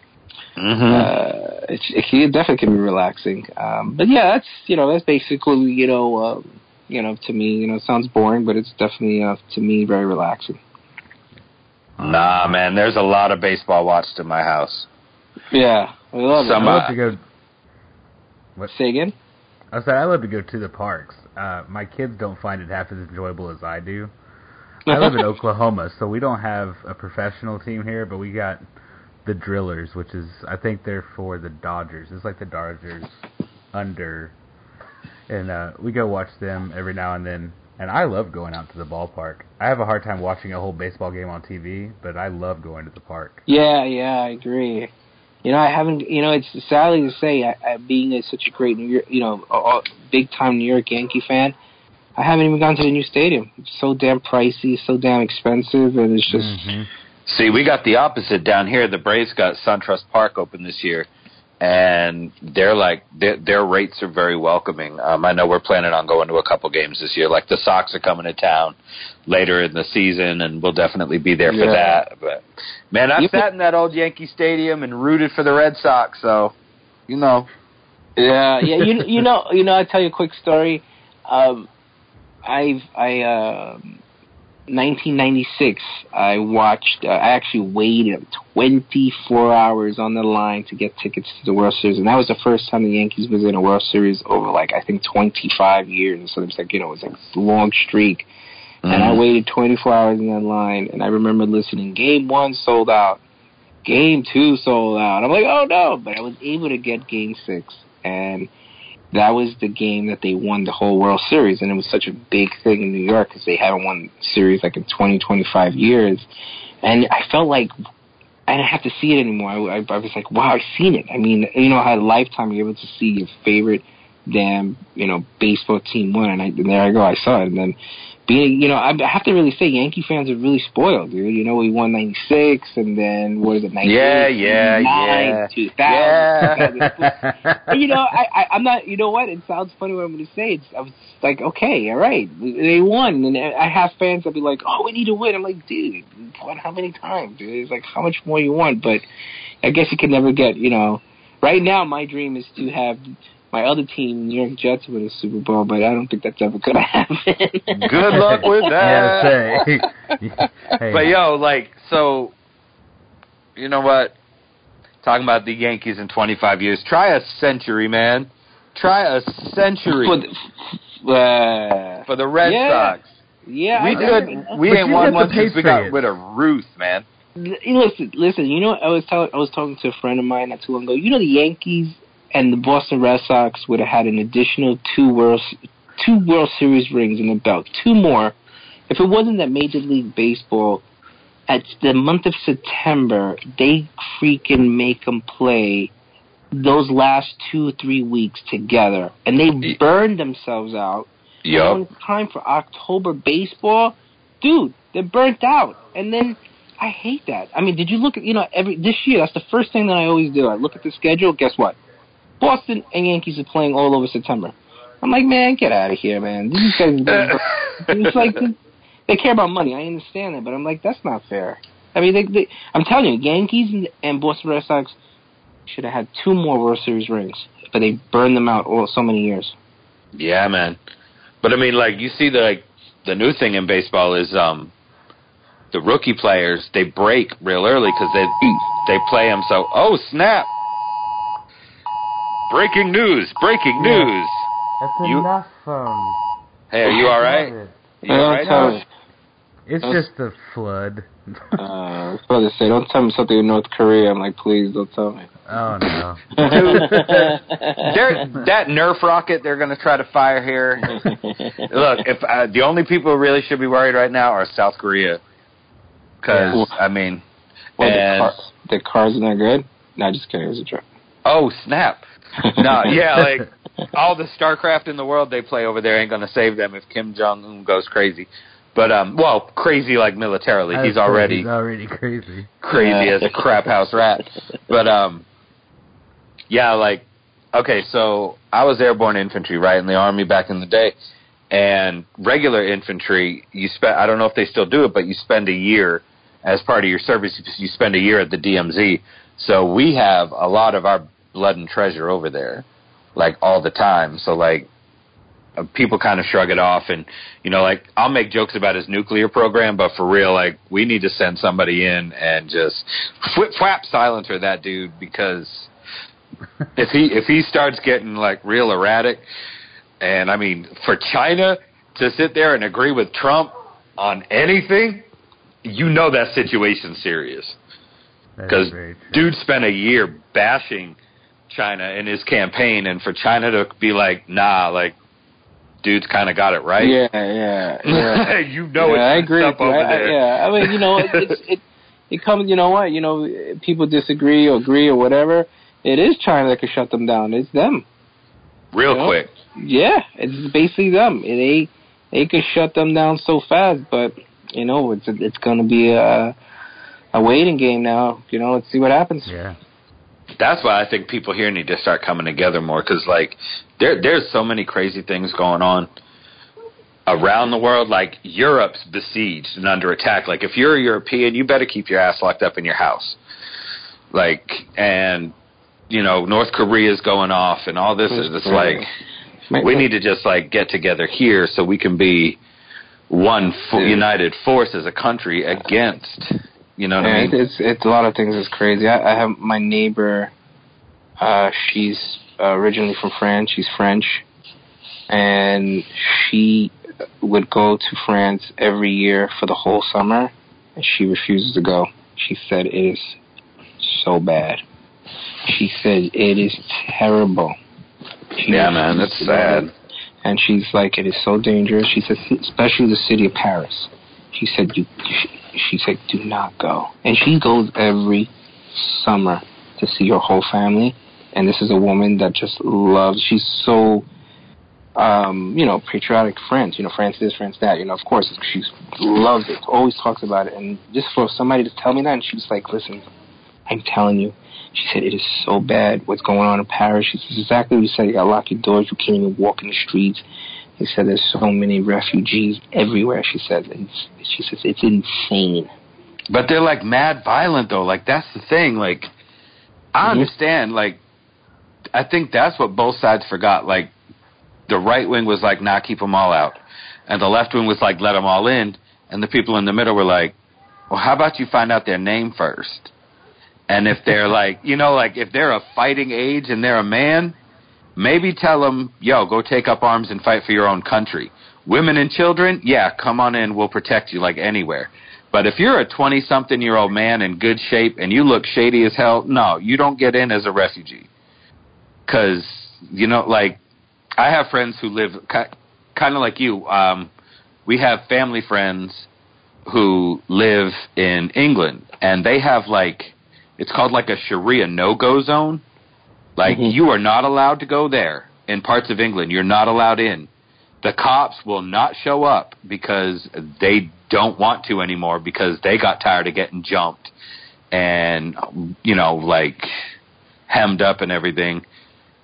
hmm uh, it, it definitely can be relaxing. Um, but yeah, that's you know that's basically you know um, you know to me you know it sounds boring, but it's definitely uh, to me very relaxing. Nah, man. There's a lot of baseball watched in my house. Yeah, I love Some, it. I uh, love to go. What? Say again. I said I love to go to the parks. Uh, my kids don't find it half as enjoyable as I do. I live in Oklahoma, so we don't have a professional team here, but we got the Drillers, which is I think they're for the Dodgers. It's like the Dodgers under, and uh, we go watch them every now and then. And I love going out to the ballpark. I have a hard time watching a whole baseball game on TV, but I love going to the park. Yeah, yeah, I agree. You know, I haven't. You know, it's sadly to say, I, I being a, such a great New York, you know, a, a big time New York Yankee fan, I haven't even gone to the new stadium. It's so damn pricey, so damn expensive, and it's just. Mhm. See, we got the opposite down here. The Braves got SunTrust Park open this year, and they're like their, their rates are very welcoming. Um, I know we're planning on going to a couple games this year. Like the Sox are coming to town later in the season, and we'll definitely be there for Yeah. that. But man, I've You sat in that old Yankee Stadium and rooted for the Red Sox, so you know. Yeah, yeah. You you know you know. I tell you a quick story. Um, I've I um, 1996. I watched. Uh, I actually waited 24 hours on the line to get tickets to the World Series, and that was the first time the Yankees was in a World Series over like I think 25 years. So it was like you know it was like a long streak, and I Mhm. waited 24 hours in that line, and I remember listening. Game one sold out. Game two sold out. I'm like, oh no! But I was able to get Game six, and that was the game that they won the whole World Series, and it was such a big thing in New York because they haven't won series like in 20, 25 years, and I felt like I didn't have to see it anymore. I, I, I was like, wow, I've seen it. I mean, you know, how a lifetime you're able to see your favorite damn, you know, baseball team won, and, I, and there I go, I saw it, and then being, you know, I have to really say, Yankee fans are really spoiled, dude. You know, we won '96, and then what is it, '98, Yeah, yeah, yeah. 2000, Yeah. and, you know, I, I, I'm not. You know what? It sounds funny what I'm going to say. It's, I was like, okay, all right, they won, and I have fans that be like, oh, we need to win. I'm like, dude, won how many times, dude? It's like how much more you want, but I guess you can never get. You know, right now my dream is to have my other team, New York Jets, win a Super Bowl, but I don't think that's ever going to happen. Good luck with that. Yeah, say. hey, But yo, like, so, you know what? Talking about the Yankees in 25 years. Try a century, man. Try a century For the, uh, for the Red Yeah. Sox. yeah, We I, could. We But ain't you won got one the since we got Patriots. rid of Ruth, man. Listen, listen. You know, I was telling, I was talking to a friend of mine not too long ago. You know, the Yankees and the Boston Red Sox would have had an additional two World, two World Series rings in the belt, two more, if it wasn't that Major League Baseball, at the month of September, they freaking make them play those last two or three weeks together, and they burned themselves out. And Yup. when it's time for October baseball, dude, they're burnt out. And then I hate that. I mean, did you look at you know every this year? That's the first thing that I always do. I look at the schedule. Guess what? Boston and Yankees are playing all over September. I'm like, man, get out of here, man. These guys, it's like they care about money. I understand that, but I'm like, that's not fair. I mean, they, they, I'm telling you, Yankees and, and Boston Red Sox should have had two more World Series rings, but they burned them out all so many years. Yeah, man. But I mean, like, you see the like, the new thing in baseball is um the rookie players they break real early because they they play them so. Oh snap! Breaking news! Breaking Yeah. news! That's You- enough. Um, Hey, are you all right? You all Yeah, right? tell me. It's That's- just a flood. uh, I was about to say, don't tell me something in North Korea. I'm like, please don't tell me. Oh no. They're, that Nerf rocket they're going to try to fire here. Look, if uh, the only people who really should be worried right now are South Korea, because I mean, Well, the, car, the cars are not good. No, just kidding. It was a joke. oh snap, no, yeah, like all the StarCraft in the world they play over there ain't going to save them if Kim Jong Un goes crazy. But um, well, crazy like militarily, he's already he's already crazy. crazy as a crap house rat. But um yeah, like okay, so I was airborne infantry, right, in the army back in the day. And regular infantry, you spend I don't know if they still do it, but you spend a year as part of your service you spend a year at the DMZ. So we have a lot of our blood and treasure over there like all the time. So like uh, people kind of shrug it off and you know like I'll make jokes about his nuclear program but for real like we need to send somebody in and just flip flap silencer that dude because if he if he starts getting like real erratic and I mean for China to sit there and agree with Trump on anything you know that situation's serious because dude spent a year bashing China in his campaign, and for China to be like, "Nah, like, dude's kind of got it right." Yeah, yeah, yeah. you know yeah, I it's agree up over I, I, there. yeah, I mean, you know, it, it's it it comes. You know what? You know, people disagree or agree or whatever. It is China that could shut them down. It's them. Real Yeah. quick. Yeah, it's basically them. They they could shut them down so fast, but you know, it's it's going to be a a waiting game now. You know, let's see what happens. Yeah. That's why I think people here need to start coming together more because, like, there there's so many crazy things going on around the world. Like Europe's besieged and under attack. Like, if you're a European, you better keep your ass locked up in your house. Like, and you know, North Korea's going off and all this. is It's like we need to just like get together here so we can be one fo- united force as a country against. You know what Yeah, I it's, mean? it's it's a lot of things. It's crazy. I, I have my neighbor. Uh, she's uh, originally from France. She's French, and she would go to France every year for the whole summer, and she refuses to go. She said it is so bad. She said it is terrible. She Yeah, man, that's sad. And she's like, it is so dangerous. She said, especially the city of Paris. She said, you, she, said, do not go. And she goes every summer to see her whole family. And this is a woman that just loves. She's so, um, you know, patriotic France. You know, France this, France that. You know, of course, she loves it. Always talks about it. And just for somebody to tell me that, and she was like, listen, I'm telling you. She said, it is so bad what's going on in Paris. She exactly what you said. You got to lock your doors. You can't even walk in the streets. He said, there's so many refugees everywhere. She said, it's, she says, it's insane. But they're like mad violent though. Like that's the thing. Like I Mhm. understand. Like I think that's what both sides forgot. Like the right wing was like, "Nah, keep them all out," and the left wing was like, "Let them all in." And the people in the middle were like, "Well, how about you find out their name first? And if they're like, you know, like if they're a fighting age and they're a man, maybe tell them, "Yo, go take up arms and fight for your own country." Women and children, yeah, come on in. We'll protect you like anywhere. But if you're a 20 something year old man in good shape and you look shady as hell, no, you don't get in as a refugee. Cause, you know, like, I have friends who live kind of like you. Um, we have family friends who live in England and they have like, it's called like a Sharia no-go zone. Like, Mhm. you are not allowed to go there in parts of England. You're not allowed in. The cops will not show up because they don't want to anymore because they got tired of getting jumped and you know like hemmed up and everything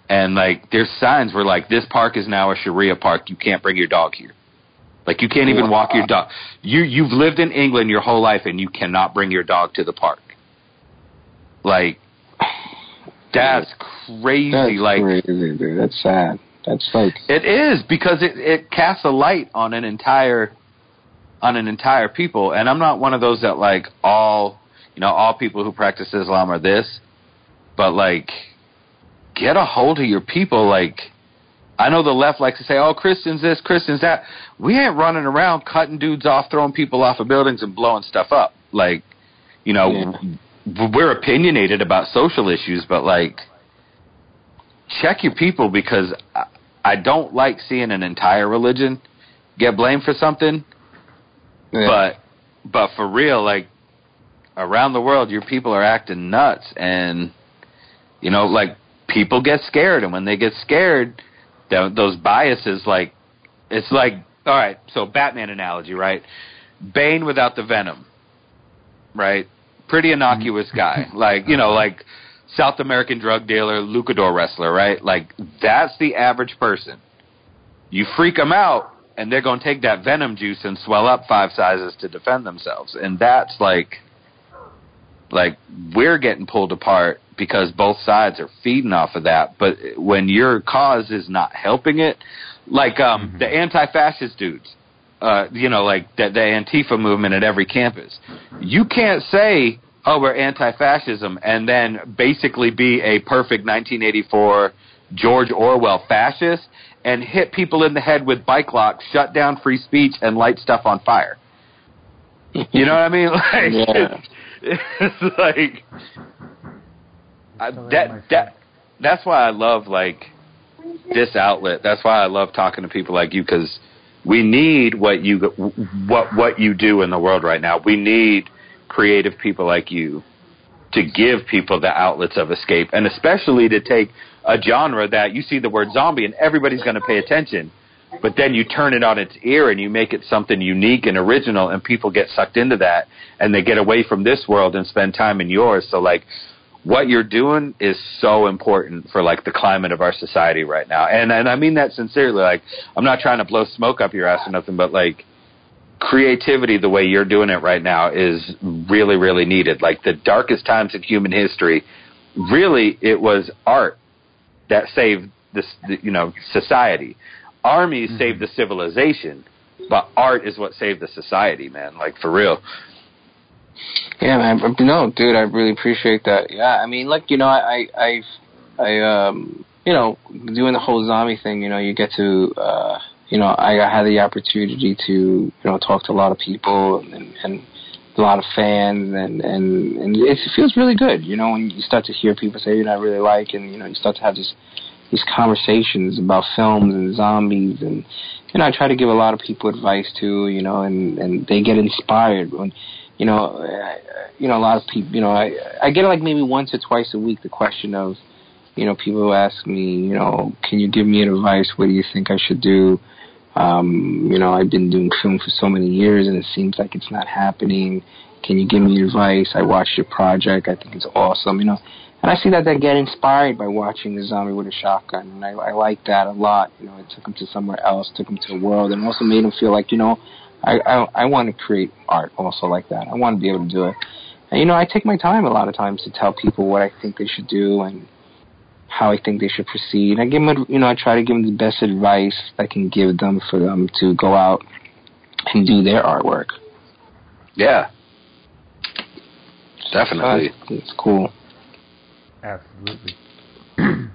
and like there's signs where like this park is now a sharia park you can't bring your dog here like you can't even walk your dog you you've lived in england your whole life and you cannot bring your dog to the park like that's crazy That's like crazy, dude. That's sad. That's like, it is because it it casts a light on an entire on an entire people, and I'm not one of those that like all you know all people who practice Islam are this, but like get a hold of your people. Like I know the left likes to say, "Oh, Christians this, Christians that." We ain't running around cutting dudes off, throwing people off of buildings, and blowing stuff up. Like, you know, yeah. We're opinionated about social issues, but like, check your people because I, I don't like seeing an entire religion get blamed for something. Yeah. But but for real, like around the world, your people are acting nuts, and you know, like people get scared, and when they get scared, those biases, like it's like all right. So Batman analogy, right? Bane without the venom, right? Pretty innocuous guy, like you know, like South American drug dealer, luchador wrestler, right? Like that's the average person. You freak them out, and they're going to take that venom juice and swell up five sizes to defend themselves, and that's like, like we're getting pulled apart because both sides are feeding off of that. But when your cause is not helping it, like um, mm-hmm. the anti-fascist dudes, uh, you know, like the, the Antifa movement at every campus, you can't say, "Oh, we're anti-fascism," and then basically be a perfect 1984 George Orwell fascist and hit people in the head with bike locks, shut down free speech, and light stuff on fire. You know what I mean? Like, yeah. it's, it's like I, that that that's why I love like this outlet. That's why I love talking to people like you because we need what you what what you do in the world right now. We need creative people like you to give people the outlets of escape, and especially to take a genre that you see the word zombie and everybody's going to pay attention, but then you turn it on its ear and you make it something unique and original, and people get sucked into that, and they get away from this world and spend time in yours. So like what you're doing is so important for like the climate of our society right now. And and I mean that sincerely. Like I'm not trying to blow smoke up your ass or nothing, but like creativity the way you're doing it right now is really really needed. Like the darkest times in human history, really it was art that saved this you know society. Armies mm-hmm. saved the civilization, but art is what saved the society, man. Like for real. Yeah, man. No, dude, I really appreciate that. Yeah, I mean, like you know, I, I, I, um, you know, doing the whole zombie thing. You know, you get to, uh, you know, I, had the opportunity to, you know, talk to a lot of people and, and a lot of fans, and and and it feels really good. You know, when you start to hear people say, you know, I really like, and you know, you start to have these these conversations about films and zombies and you know I try to give a lot of people advice too you know and and they get inspired when you know, you know, a lot of people, you know, I I get like maybe once or twice a week the question of, you know, people ask me, you know, can you give me advice? What do you think I should do? Um, you know, I've been doing film for so many years and it seems like it's not happening. Can you give me advice? I watched your project. I think it's awesome. You know, and I see that they get inspired by watching the zombie with a shotgun, and I, I like that a lot. You know, it took them to somewhere else, took them to a world, and also made them feel like, you know, I, I I want to create art also like that. I want to be able to do it. And you know, I take my time a lot of times to tell people what I think they should do and how I think they should proceed. I give them, you know, I try to give them the best advice I can give them for them to go out and do their artwork. Yeah, definitely. Uh, it's cool. Absolutely.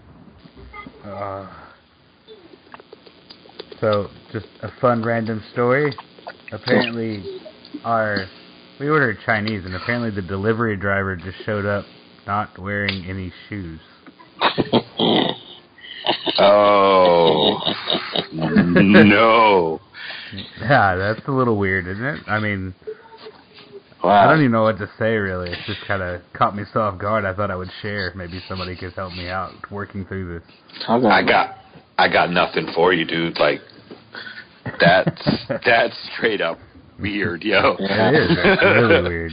uh, so, just a fun random story apparently our we ordered Chinese, and apparently the delivery driver just showed up not wearing any shoes. oh no! Yeah, that's a little weird, isn't it? I mean, wow. I don't even know what to say. Really, it just kind of caught me so off guard. I thought I would share. Maybe somebody could help me out working through this. I got, I got nothing for you, dude. Like that's that's straight up weird, yo. Yeah, it is. That's really weird.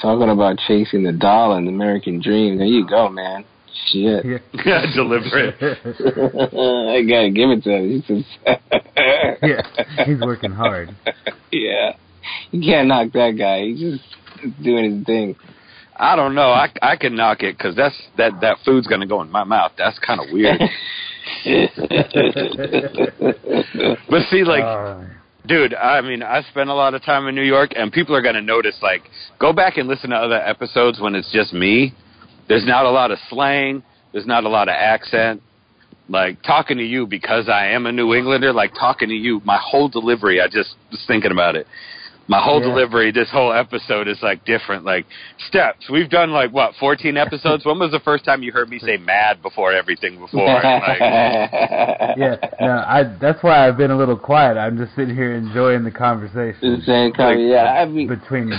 Talking about chasing the dollar and the American dream. There you go, man. Shit. Yeah, deliver it. I gotta give it to him. He's yeah, he's working hard. Yeah, you can't knock that guy. He's just doing his thing. I don't know. I I can knock it because that's that that food's gonna go in my mouth. That's kind of weird. but see, like, uh, dude, I mean, I spent a lot of time in New York, and people are going to notice. Like, go back and listen to other episodes when it's just me. There's not a lot of slang. There's not a lot of accent. Like talking to you because I am a New Englander. Like talking to you, my whole delivery. I just was thinking about it. My whole Yeah. delivery, this whole episode is like different. Like steps. We've done like what, fourteen episodes. when was the first time you heard me say mad before everything before? Like, Yeah, no, I. That's why I've been a little quiet. I'm just sitting here enjoying the conversation The same kind of- yeah, I mean, between.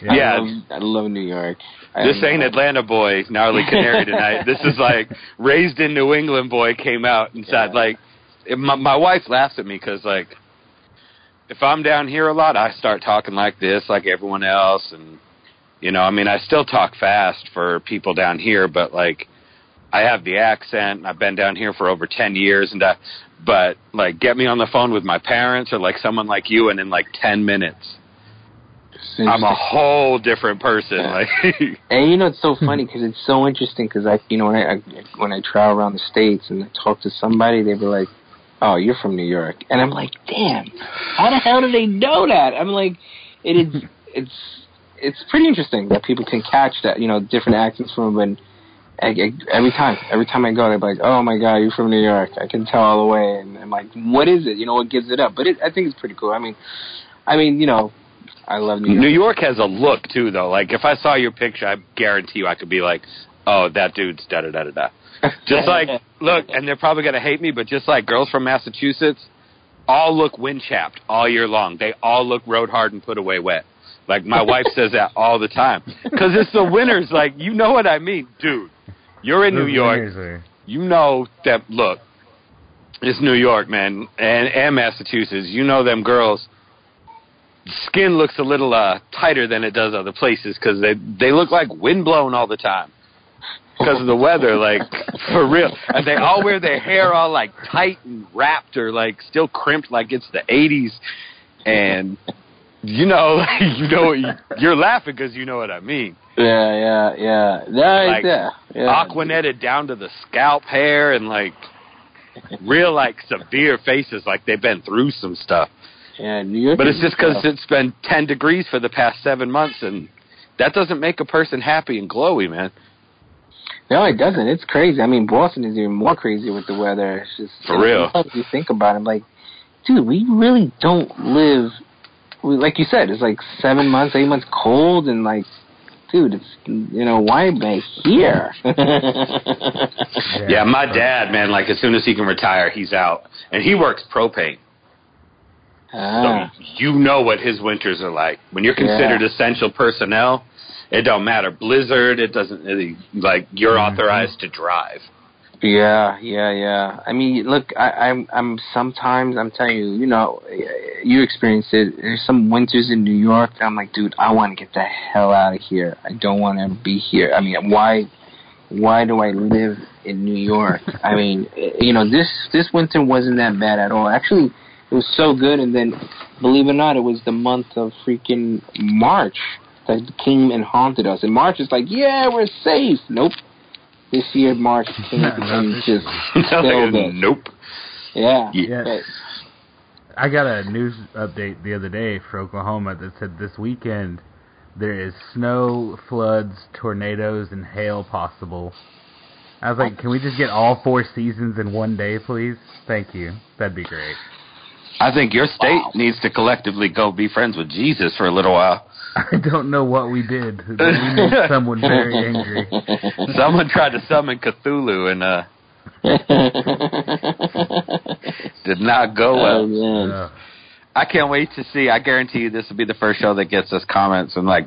Yeah. I love, I love New York. I This ain't know. Atlanta boy, gnarly canary tonight. this is like raised in New England boy came out and said Yeah. like, my my wife laughs at me because like, if I'm down here a lot, I start talking like this, like everyone else, and you know, I mean, I still talk fast for people down here, but like, I have the accent. I've been down here for over ten years, and I, but like, get me on the phone with my parents or like someone like you, and in like ten minutes, I'm a whole different person. Yeah. Like. And you know it's so funny because it's so interesting because I, you know, when I, I when I travel around the states and I talk to somebody, they were like, "Oh, you're from New York," and I'm like, "Damn, how the hell do they know that?" I'm like, it is, it's, it's pretty interesting that people can catch that, you know, different accents from I, I, every time, every time I go, they're like, "Oh my God, you're from New York." I can tell all the way, and I'm like, "What is it?" You know, what gives it up? But it, I think it's pretty cool. I mean, I mean, you know, I love New York. New York has a look too, though. Like if I saw your picture, I guarantee you, I could be like, "Oh, that dude's da da da da da." Just like look, and they're probably gonna hate me, but just like girls from Massachusetts, all look wind chapped all year long. They all look road hard and put away wet. Like my wife says that all the time because it's the winters. Like you know what I mean, dude. You're in New York. You know that. Look, it's New York, man, and and Massachusetts. You know them girls skin looks a little uh tighter than it does other places because they they look like windblown all the time because of the weather like for real and they all wear their hair all like tight and wrapped or like still crimped like it's the 80s and you know like, you know you're laughing because you know what I mean Yeah, yeah, yeah. Like, yeah, yeah. aquanetted down to the scalp hair and like real like severe faces like they've been through some stuff Yeah, New York. But it's just because it's been 10 degrees for the past seven months, and that doesn't make a person happy and glowy, man. No, it doesn't. It's crazy. I mean, Boston is even more crazy with the weather. It's just For real. You think about it, I'm like, dude, we really don't live. We, like you said, it's like seven months, eight months cold, and like, dude, it's you know why am I here? Yeah, my dad, man, like as soon as he can retire, he's out. And he works propane. Ah, So you know what his winters are like. When you're considered Yeah. essential personnel, it don't matter. Blizzard, it doesn't, it, like, you're Mhm. authorized to drive. yeah, yeah, yeah. I mean, look, I, I'm, I'm sometimes I'm telling you, you know, you experience it. There's some winters in New York that I'm like, dude, I want to get the hell out of here. I don't want to be here. I mean, why? why do I live in New York? I mean, you know, this this winter wasn't that bad at all. Actually, it was so good. And then, believe it or not, it was the month of freaking March that came and haunted us. And March is like, yeah, we're safe. Nope. This year, March came and just year. killed us. nope. Yeah. Yeah. But- I got a news update the other day for Oklahoma that said this weekend there is snow, floods, tornadoes, and hail possible. I was like, can we just get all four seasons in one day, please? Thank you. That'd be great. I think your state Wow. needs to collectively go be friends with Jesus for a little while. I don't know what we did. but We made someone very angry. Someone tried to summon Cthulhu and uh did not go oh, well. man. Ugh. I can't wait to see. I guarantee you this will be the first show that gets us comments and like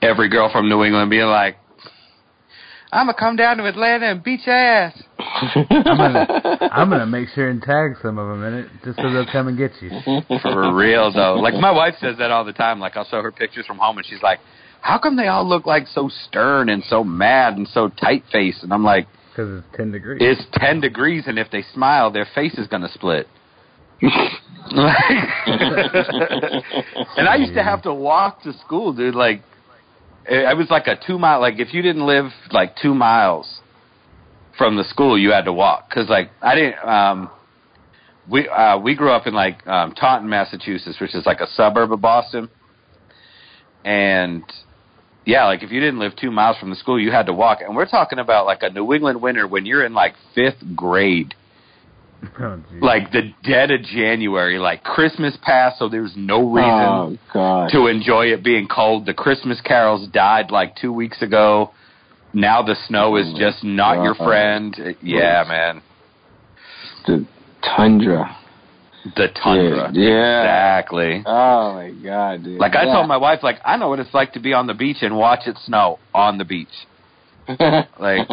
every girl from New England being like, "I'm gonna come down to Atlanta and beat your ass." I'm gonna, I'm gonna make sure and tag some of them in it, just so they'll come and get you. For real though. Like my wife says that all the time. Like I'll show her pictures from home and she's like, "How come they all look like so stern and so mad and so tight faced?" And I'm like, Because it's 10 degrees. "It's 10 degrees and if they smile, their face is gonna split." and I used to have to walk to school, dude. Like, it, was like a two mile. Like, if you didn't live like two miles from the school, you had to walk. Cause like I didn't. um We uh we grew up in like um Taunton, Massachusetts, which is like a suburb of Boston, and yeah, like if you didn't live two miles from the school, you had to walk. And we're talking about like a New England winter when you're in like fifth grade Oh, like the dead of January, like Christmas passed, so there's no reason Oh to enjoy it being cold. The Christmas carols died like two weeks ago. Now the snow is Oh, just not your God. friend. Yeah, man. the tundra. The tundra. Yeah. Exactly. Oh my God, dude. Like I Yeah. told my wife, like I know what it's like to be on the beach and watch it snow on the beach. Like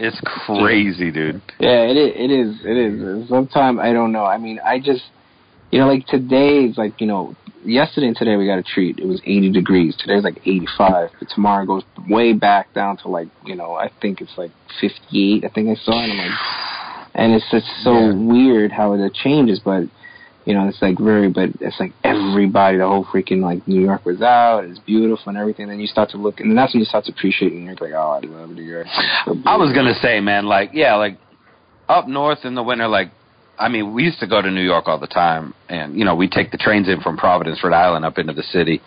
it's crazy, dude. Yeah, it is. It is. It is. Sometimes I don't know. I mean, I just, you know, like today is like, you know, yesterday and today we got a treat. It was 80 degrees. Today's like 85. But tomorrow goes way back down to like, you know, I think it's like 58. I think I saw, and I'm like, and it's just so Yeah. weird how it changes. But you know, it's like very, but it's like everybody, the whole freaking like New York was out. It's beautiful and everything. Then you start to look, and that's when you start to appreciate New York. Like, oh, I love New York. So I was gonna say, man, like yeah, like up north in the winter, like I mean, we used to go to New York all the time, and you know, we take the trains in from Providence, Rhode Island, up into the city,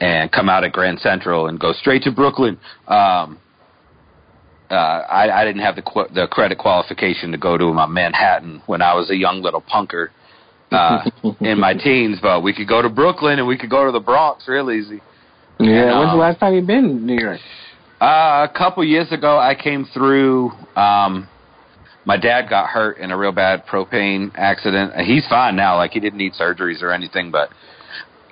and come out at Grand Central and go straight to Brooklyn. Um, uh, I, I didn't have the qu- the credit qualification to go to my Manhattan when I was a young little punker uh, in my teens, but we could go to Brooklyn and we could go to the Bronx real easy. Yeah, And, when's the um, last time you've been in New York? Uh, a couple years ago, I came through. Um, my dad got hurt in a real bad propane accident. He's fine now. Like he didn't need surgeries or anything, but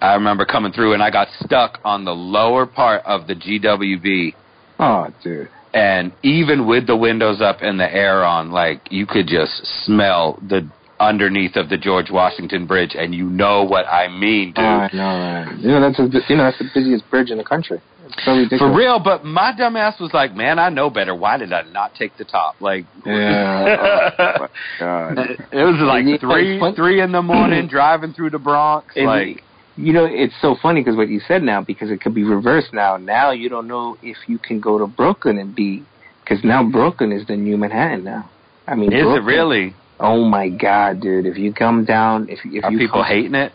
I remember coming through and I got stuck on the lower part of the GWB. Oh, dude. And even with the windows up and the air on, like you could just smell the underneath of the George Washington Bridge, and you know what I mean, dude. Oh, I know, man. You know that's a, you know that's the busiest bridge in the country. So. For real, but my dumb ass was like, man, I know better. Why did I not take the top? Like, Yeah. Oh, God. it was like Yeah, three three in the morning driving through the Bronx. And like, you know, it's so funny because what you said now, because it could be reversed now. Now you don't know if you can go to Brooklyn and be, because now Brooklyn is the new Manhattan now. I mean, is it really? Oh my God, dude! If you come down, if if Are you people come, hating it?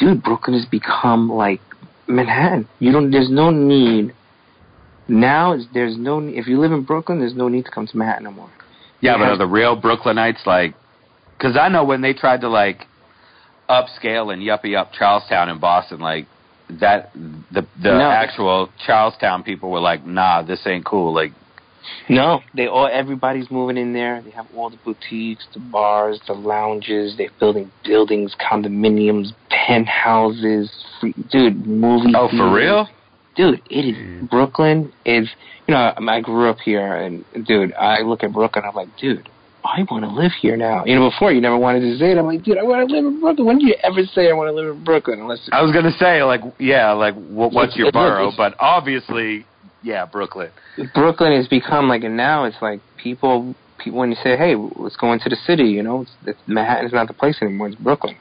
dude, Brooklyn has become like Manhattan. You don't. There's no need. Now it's, there's no. If you live in Brooklyn, there's no need to come to Manhattan no more. Yeah, but are the real Brooklynites like? Because I know when they tried to like upscale and yuppie up Charlestown in Boston, like that the the No. actual Charlestown people were like, nah, this ain't cool. Like, No, they all. Everybody's moving in there. They have all the boutiques, the bars, the lounges. They're building buildings, condominiums, penthouses. Free, dude, movie. oh, for real? dude, it is Brooklyn is you know I grew up here and dude I look at Brooklyn I'm like dude I want to live here now you know before you never wanted to say it I'm like dude I want to live in Brooklyn when did you ever say I want to live in Brooklyn unless I was gonna say like, yeah, like what, what's your borough? But obviously, yeah, Brooklyn. Brooklyn has become like and now it's like people people when you say hey let's go into the city you know it's, it's Manhattan's not the place anymore it's Brooklyn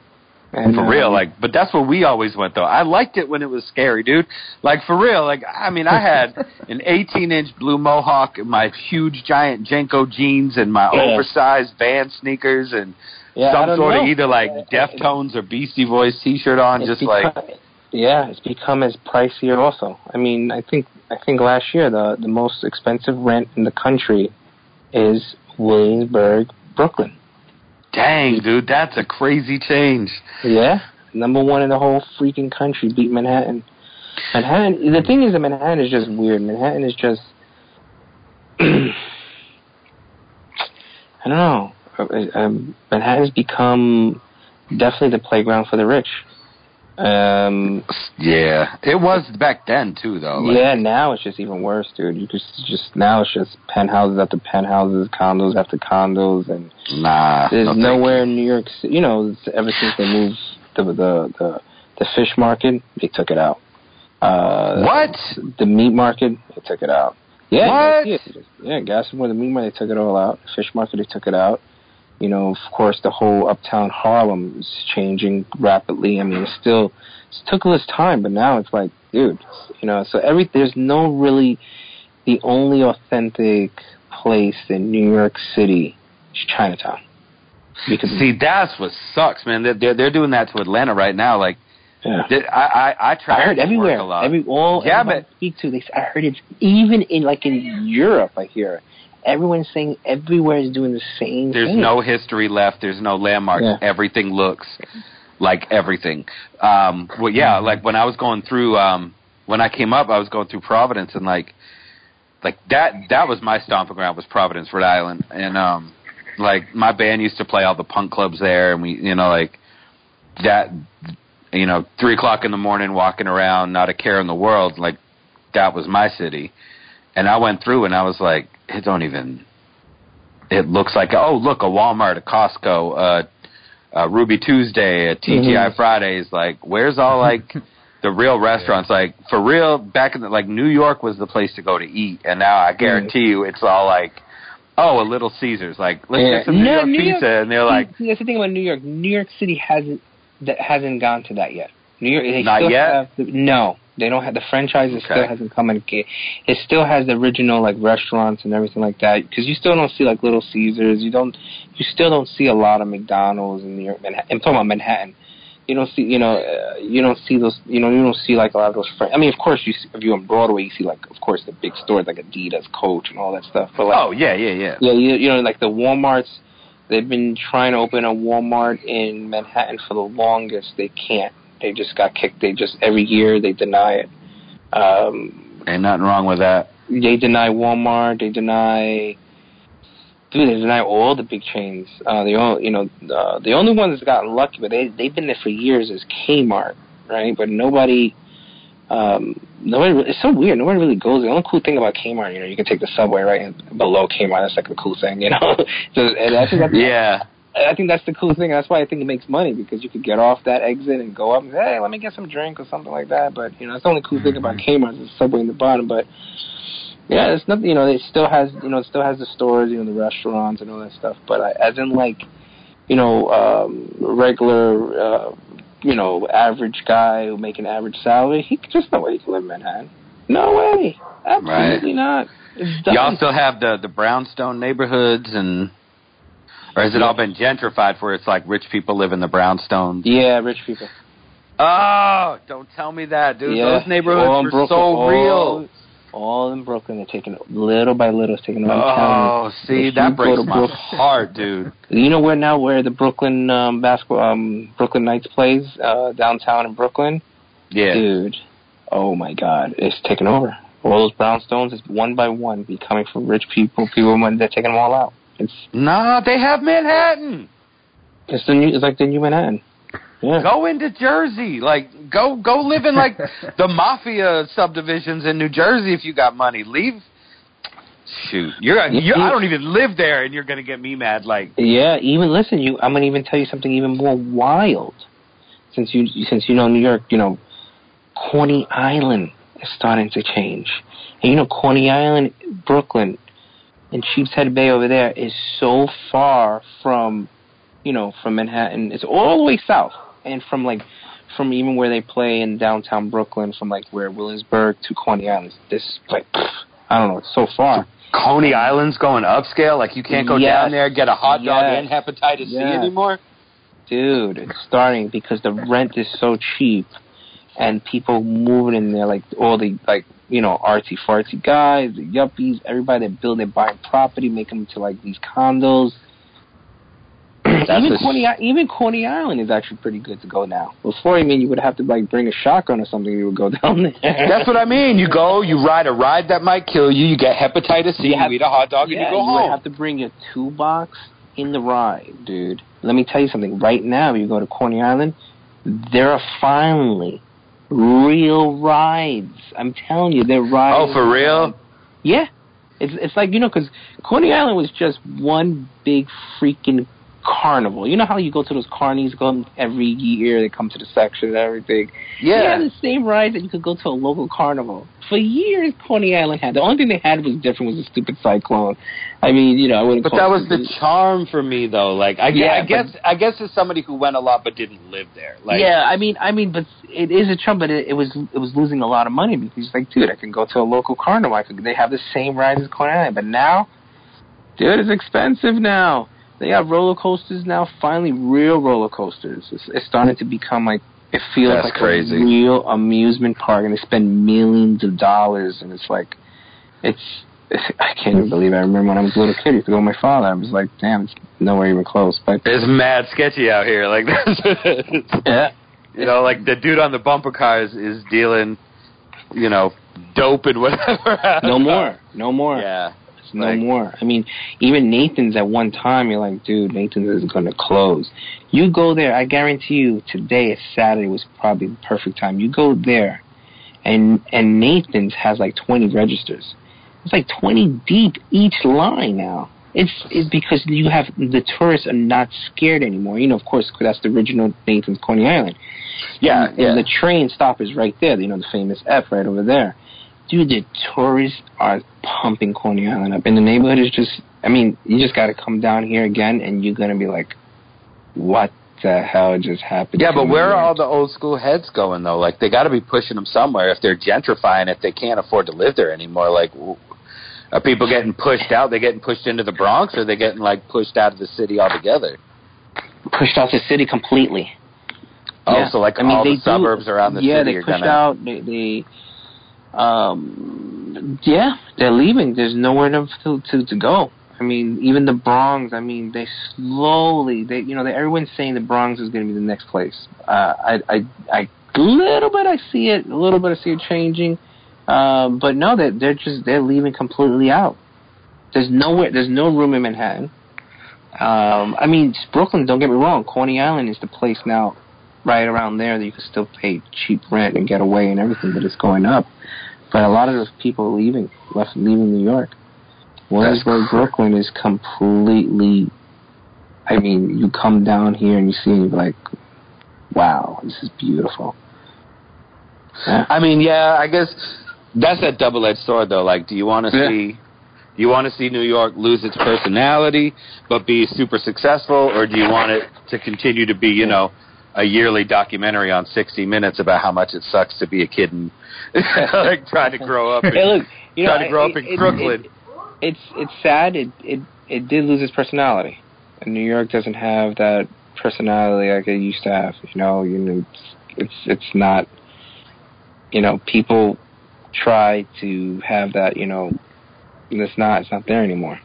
and for um, real, like, but that's where we always went though. I liked it when it was scary, dude. Like for real, like I mean, I had an 18-inch blue mohawk, and my huge giant JNCO jeans, and my Yeah. oversized Vans sneakers, and yeah, some sort know. of either like Yeah, Deftones or Beastie Boys T-shirt on, It's just like become- yeah, it's become as pricier. Also, I mean, I think I think last year the the most expensive rent in the country is Williamsburg, Brooklyn. dang, dude, that's a crazy change. Yeah, number one in the whole freaking country, beat Manhattan. Manhattan. The thing is, that Manhattan is just weird. Manhattan is just. I don't know. Uh, Um, Manhattan has become definitely the playground for the rich. Um, Yeah, it was back then too, though. Like, yeah, now it's just even worse, dude. You just just now it's just penthouses after penthouses, condos after condos, and nah, there's no nowhere in New York. City. You know, ever since they moved the the the, the fish market, they took it out. Uh, What? The meat market, they took it out. Yeah, What? Yeah, yeah, gas and the meat market, they took it all out. Fish market, they took it out. You know, of course, the whole uptown Harlem is changing rapidly. I mean, it's still it took us time, but now it's like, dude, you know. So every there's no really the only authentic place in New York City is Chinatown. Because See, that's what sucks, man. They're they're, they're doing that to Atlanta right now. Like, yeah. I I I try. I heard everywhere. a lot. Every all Yeah, everybody I speak to, they I heard it's even in like in Europe. I hear everyone's saying everywhere is doing the same. Thing. There's thing. no history left. There's no landmarks. Yeah. Everything looks like everything. Um, well, yeah, Mm-hmm. like when I was going through, um, when I came up, I was going through Providence, and like, like that that was my stomping ground was Providence, Rhode Island, and um, like my band used to play all the punk clubs there, and we, you know, like that, you know, three o'clock in the morning, walking around, not a care in the world, like that was my city, and I went through, and I was like, it don't even it looks like oh look a Walmart, a Costco, uh, a Ruby Tuesday, a TGI Mhm. Fridays. Like where's all like the real restaurants? Like for real, back in the like New York was the place to go to eat, and now I guarantee you it's all like oh a Little Caesars. Like let's Yeah. get some New No, York New pizza, York- and they're like that's the thing about New York. New York City hasn't that hasn't gone to that yet. New York, they Not still yet? Have no, they don't have the franchise. It still hasn't come in. It still has the original like restaurants and everything like that. Because you still don't see like Little Caesars. You don't. You still don't see a lot of McDonald's in New York. Manhattan. I'm talking about Manhattan. You don't see, you know, uh, you don't see those, you know, you don't see like a lot of those. Fran- I mean, of course, you see, if you're on Broadway, you see like, of course, the big stores like Adidas, Coach, and all that stuff. But like, oh yeah yeah yeah yeah, you, you know, like the WalMarts, they've been trying to open a Walmart in Manhattan for the longest. They can't. They just got kicked. They just every year they deny it. Um, ain't nothing wrong with that. they deny Walmart. They deny. Dude, they deny all the big chains. Uh, the only, you know, uh, the only one that's gotten lucky, but they they've been there for years is Kmart, right? But nobody, um, nobody. It's so weird. Nobody really goes. The only cool thing about Kmart, you know, you can take the subway right below Kmart. That's like a cool thing, you know. so, and I think that's, Yeah I think that's the cool thing. That's why I think it makes money because you could get off that exit and go up and say, hey, let me get some drink or something like that. But you know, that's the only cool thing about Kmart is the subway in the bottom. But yeah, it's nothing. You know, it still has you know it still has the stores, you know, the restaurants and all that stuff. But I, as in like, you know, um, regular, uh, you know, average guy who make an average salary, he could just no way he can live in Manhattan. No way, absolutely not. Y'all still have the the brownstone neighborhoods and. Or has it all been gentrified where it's like rich people live in the brownstones? yeah, rich people. Oh, don't tell me that, dude. Yeah. Those neighborhoods in so all- real. All in Brooklyn, they're taking it little by little, it's taking telling Oh, see, that breaks my Brook- heart, dude. you. Know where now? Where the Brooklyn um, basketball, um, Brooklyn Knights plays uh, downtown in Brooklyn, Yeah. dude. Oh my God, it's taking over. All those brownstones is one by one becoming from rich people. People, they're taking them all out. It's Nah, they have Manhattan. it's the new, it's like the new Manhattan. Yeah. Go into Jersey. Like, go go live in like the mafia subdivisions in New Jersey if you got money. Leave. Shoot, you're, you're I don't even live there, and you're gonna get me mad. Like, Yeah, even listen, you. I'm gonna even tell you something even more wild. Since you, since you know New York, you know, Coney Island is starting to change, and you know Coney Island, Brooklyn, and Sheepshead Bay over there is so far from, you know, from Manhattan. It's all the way south, and from like, from even where they play in downtown Brooklyn, from like where Williamsburg to Coney Island. This like, pff, I don't know, it's so far. Coney Island's going upscale. Like, you can't go Yes. down there get a hot dog Yes. and hepatitis C anymore. dude, it's starting because the rent is so cheap, and people moving in there like all the like you know artsy fartsy guys, the yuppies, everybody that build, they're buying property, making them to like these condos. even Coney, even Coney Island is actually pretty good to go now. Before, I mean, you would have to like bring a shotgun or something. You would go down there. That's what I mean. You go, you ride a ride that might kill you. You get hepatitis C. You You, have- eat a hot dog, and you go home. you would have to bring your toolbox in the ride, dude. Let me tell you something. Right now, you go to Coney Island, there are finally real rides. I'm telling you, they're rides. Oh, for real? Yeah. It's it's like you know, because Coney Island was just one big freaking carnival. You know how you go to those carnies, go every year, they come to the section and everything. Yeah. They had the same rides that you could go to a local carnival. For years, Coney Island had. The only thing they had was different was the stupid cyclone. I mean, you know, I wouldn't But that was the charm for me, though. Like, I, Yeah, I guess, I guess, as somebody who went a lot but didn't live there. Like, yeah, I mean, I mean, but it is a charm, but it, it was it was losing a lot of money because it's like, dude, I can go to a local carnival. I could, they have the same rides as Coney Island, but now, dude, it's expensive now. They have roller coasters now. Finally, real roller coasters. It's, it's starting to become like it feels That's like crazy. a real amusement park, and they spend millions of dollars, and it's like, it's I can't even believe it. I remember when I was a little kid, I used to go with my father. I was like, damn, it's nowhere even close. But It's mad sketchy out here. Like yeah, you know, like the dude on the bumper cars is dealing, you know, dope and whatever. no more, no more. Yeah. No like- more. I mean, even Nathan's at one time, you're like, dude, Nathan's is going to close. You go there, I guarantee you, today is Saturday was probably the perfect time. You go there, and and Nathan's has like 20 registers. It's like 20 deep each line now. It's, it's because you have the tourists are not scared anymore. You know, of course, 'cause that's the original Nathan's Coney Island. Yeah, and, yeah. and the train stop is right there. You know, the famous F right over there. Dude, the tourists are pumping Coney Island up, and the neighborhood is just. I mean, you just got to come down here again, and you're gonna be like, "What the hell just happened?" Yeah, but me where are here?" all the old school heads going though? Like they got to be pushing them somewhere. If they're gentrifying it, they can't afford to live there anymore. Like, are people getting pushed out? They getting pushed into the Bronx, or they getting like pushed out of the city altogether? pushed out the city completely. Oh, Yeah. so like I mean, all they the do- suburbs around the yeah, city they are pushed gonna. out. They, they, um, yeah, they're leaving. There's nowhere to, to to go. I mean, even the Bronx. I mean, they slowly. They, you know, they, everyone's saying the Bronx is going to be the next place. Uh, I, I, I, a little bit I see it. A little bit I see it changing. Um, but no, they they're just they're leaving completely out. There's nowhere. There's no room in Manhattan. Um, I mean, Brooklyn. Don't get me wrong. Coney Island is the place now, right around there that you can still pay cheap rent and get away and everything, but it's going up. But a lot of those people leaving, left leaving New York. Williamsburg, cr- Brooklyn is completely. I mean, you come down here and you see, and you're like, "Wow, this is beautiful." Yeah. I mean, yeah, I guess that's that double-edged sword, though. Like, do you want to Yeah. see, do you want to see New York lose its personality but be super successful, or do you want it to continue to be, you know, a yearly documentary on 60 Minutes about how much it sucks to be a kid and like trying to grow up? Hey, look, you know, trying to grow it- up in it- Brooklyn. it- it's it's sad. It it it did lose its personality. And New York doesn't have that personality like it used to have. You know, you know, it's it's, it's not. You know, people try to have that. You know, and it's not. It's not there anymore.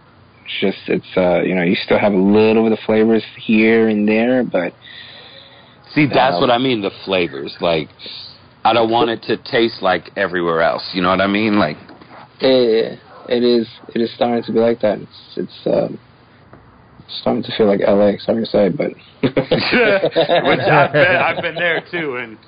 It's just it's uh you know you still have a little bit of flavors here and there, but see, that's um, what I mean. The flavors, like. I don't want it to taste like everywhere else. You know what I mean? Like, it, it is it is starting to be like that. It's it's um, starting to feel like L.A. Sorry to say, but Which I've been, I've been there too, and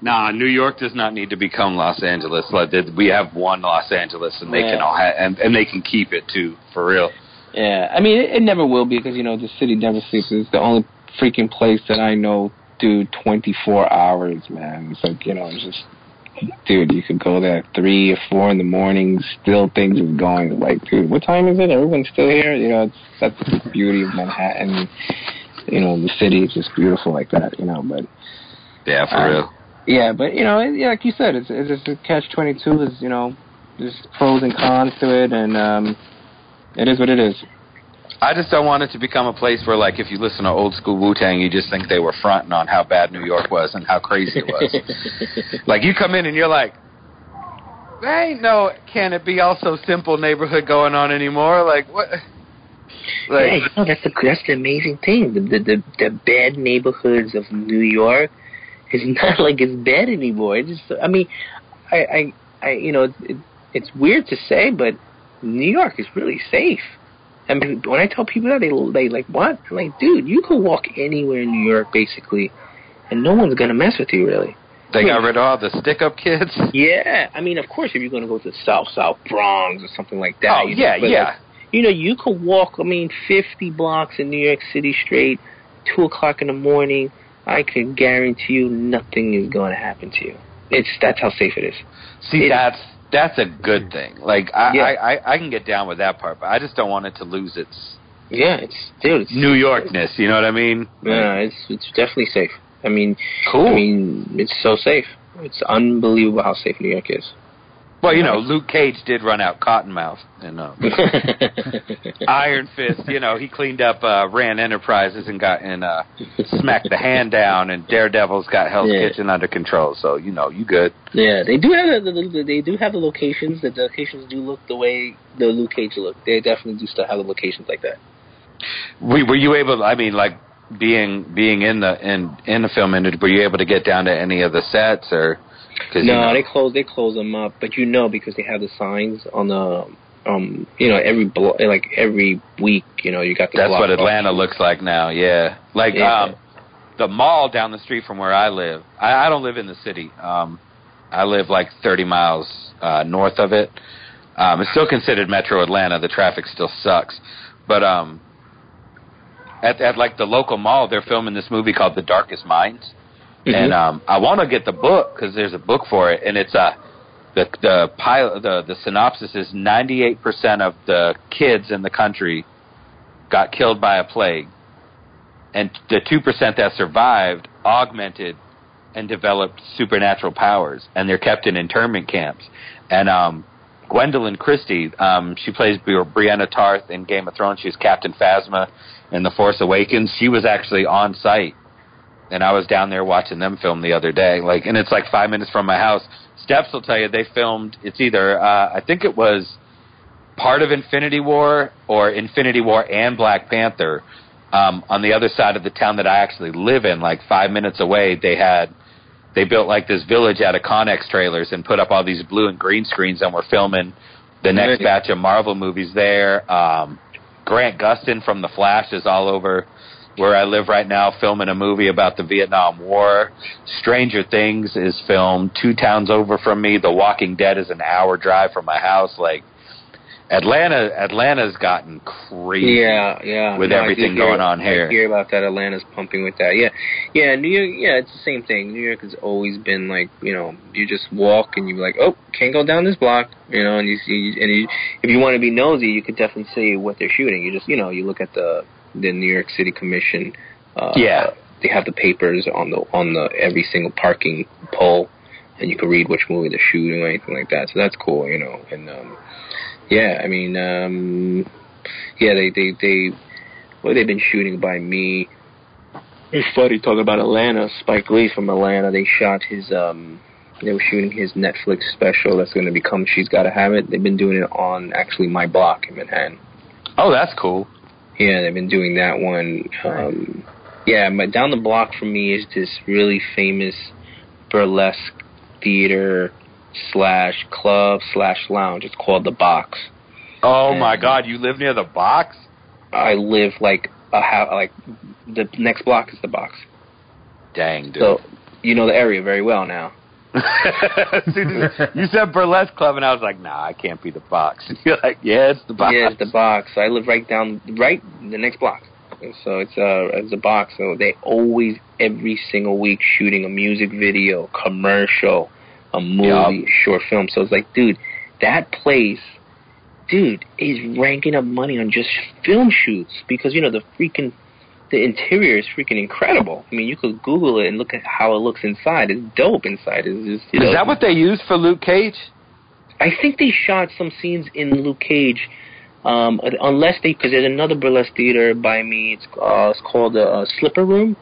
nah, New York does not need to become Los Angeles. Like we have one Los Angeles, and they can all ha- and and they can keep it too, for real. Yeah, I mean, it, it never will be because you know the city never sleeps. It's the only freaking place that I know do 24 hours, man. It's like you know, it's just, dude, you could go there at three or four in the morning, still things are going. Like, dude, what time is it? Everyone's still here. You know, it's that's the beauty of Manhattan. You know, the city is just beautiful like that. You know, but Yeah, for Uh, real. yeah, but you know, it, yeah, like you said, it's it's just a catch 22. Is you know, there's pros and cons to it, and um, it is what it is. I just don't want it to become a place where, like, if you listen to old school Wu Tang, you just think they were fronting on how bad New York was and how crazy it was. like, you come in and you're like, there ain't no can it be all so simple neighborhood going on anymore. Like, what? yeah, Like, you know, that's the that's the amazing thing. The, the the the bad neighborhoods of New York is not like it's bad anymore. It's just, I mean, I I, I you know, it, it's weird to say, but New York is really safe. Mean, when I tell people that, they they like what? I'm like, dude, you can walk anywhere in New York basically, and no one's gonna mess with you really. they hmm. got rid of all the stick up kids. Yeah, I mean, of course, if you're going to go to the South South Bronx or something like that. Oh you know, yeah, yeah. like, you know, you could walk. I mean, 50 blocks in New York City straight, two o'clock in the morning. I can guarantee you, nothing is going to happen to you. It's that's how safe it is. See, It- that's that's a good thing. Like I, Yeah. I, I, I can get down with that part, but I just don't want it to lose its Yeah, it's dude. It's, New Yorkness. You know what I mean? Yeah, it's it's definitely safe. I mean, Cool. I mean, it's so safe. It's unbelievable how safe New York is. Well, you know, Luke Cage did run out Cottonmouth and uh, Iron Fist. You know, he cleaned up uh, Rand Enterprises and got and uh, smacked the hand down, and Daredevil's got Hell's Yeah. Kitchen under control. So you know, you good. Yeah, they do have the, the, the they do have the locations. The locations do look the way the Luke Cage look. They definitely do still have the locations like that. Were, were you able? I mean, like being being in the in in the film industry, were you able to get down to any of the sets or? No, you know, they close they close them up, but you know because they have the signs on the um you know every blo- like every week you know you got the That's what. Atlanta looks like now. Yeah, like Yeah. um, the mall down the street from where I live. I, I don't live in the city. Um, I live like 30 miles uh, north of it. Um, it's still considered Metro Atlanta. The traffic still sucks, but um, at at like the local mall, they're filming this movie called The Darkest Minds, Mhm. and um, I want to get the book because there's a book for it, and it's uh, the the pilot the the synopsis is 98% of the kids in the country got killed by a plague, and the two percent that survived augmented and developed supernatural powers, and they're kept in internment camps. And um, Gwendoline Christie, um, she plays Bri- Brianna Tarth in Game of Thrones. She's Captain Phasma in The Force Awakens. She was actually on site, and I was down there watching them film the other day. Like, and it's like five minutes from my house. Steps will tell you they filmed. It's either uh, I think it was part of Infinity War or Infinity War and Black Panther. Um, on the other side of the town that I actually live in, like five minutes away, they had they built like this village out of Connex trailers and put up all these blue and green screens, and we're filming the next batch of Marvel movies there. Um, Grant Gustin from The Flash is all over where I live right now, filming a movie about the Vietnam War. Stranger Things is filmed two towns over from me. The Walking Dead is an hour drive from my house. Like Atlanta, Atlanta's gotten crazy. Yeah, yeah. With No, everything hear- going on here. I hear about that. Atlanta's pumping with that. Yeah, yeah. New York. Yeah, it's the same thing. New York has always been like you know you just walk and you're like oh can't go down this block you know and you see and you, if you want to be nosy you could definitely see what they're shooting. You just you know you look at the the New York City Commission. Uh, Yeah. They have the papers on the on the every single parking pole, and you can read which movie they're shooting or anything like that. So that's cool, you know. And um, yeah, I mean, um, yeah, they they they well they've been shooting by me. It's funny talking about Atlanta. Spike Lee from Atlanta. They shot his um they were shooting his Netflix special that's going to become She's Gotta Have It. They've been doing it on actually my block in Manhattan. Oh, that's cool. Yeah, they've been doing that one. Um, yeah, but down the block from me is this really famous burlesque theater slash club slash lounge. It's called the Box. Oh And- my God, you live near the box? I live like a house, like the next block is the Box. Dang, dude. So you know the area very well now. You said burlesque club, and I was like, nah, I can't be the box. And you're like, yeah, it's the box. Yeah, it's the Box. I live right down, right the next block. And so it's uh it's a box. So they always every single week shooting a music video, commercial, a movie, short film. So it's like, dude, that place, dude, is ranking up money on just film shoots because you know the freaking the interior is freaking incredible. I mean, you could Google it and look at how it looks inside. It's dope inside. It's just, Is know, that what they used for Luke Cage? I think they shot some scenes in Luke Cage, um, unless they because there's another burlesque theater by me. It's uh, it's called the uh, Slipper Room.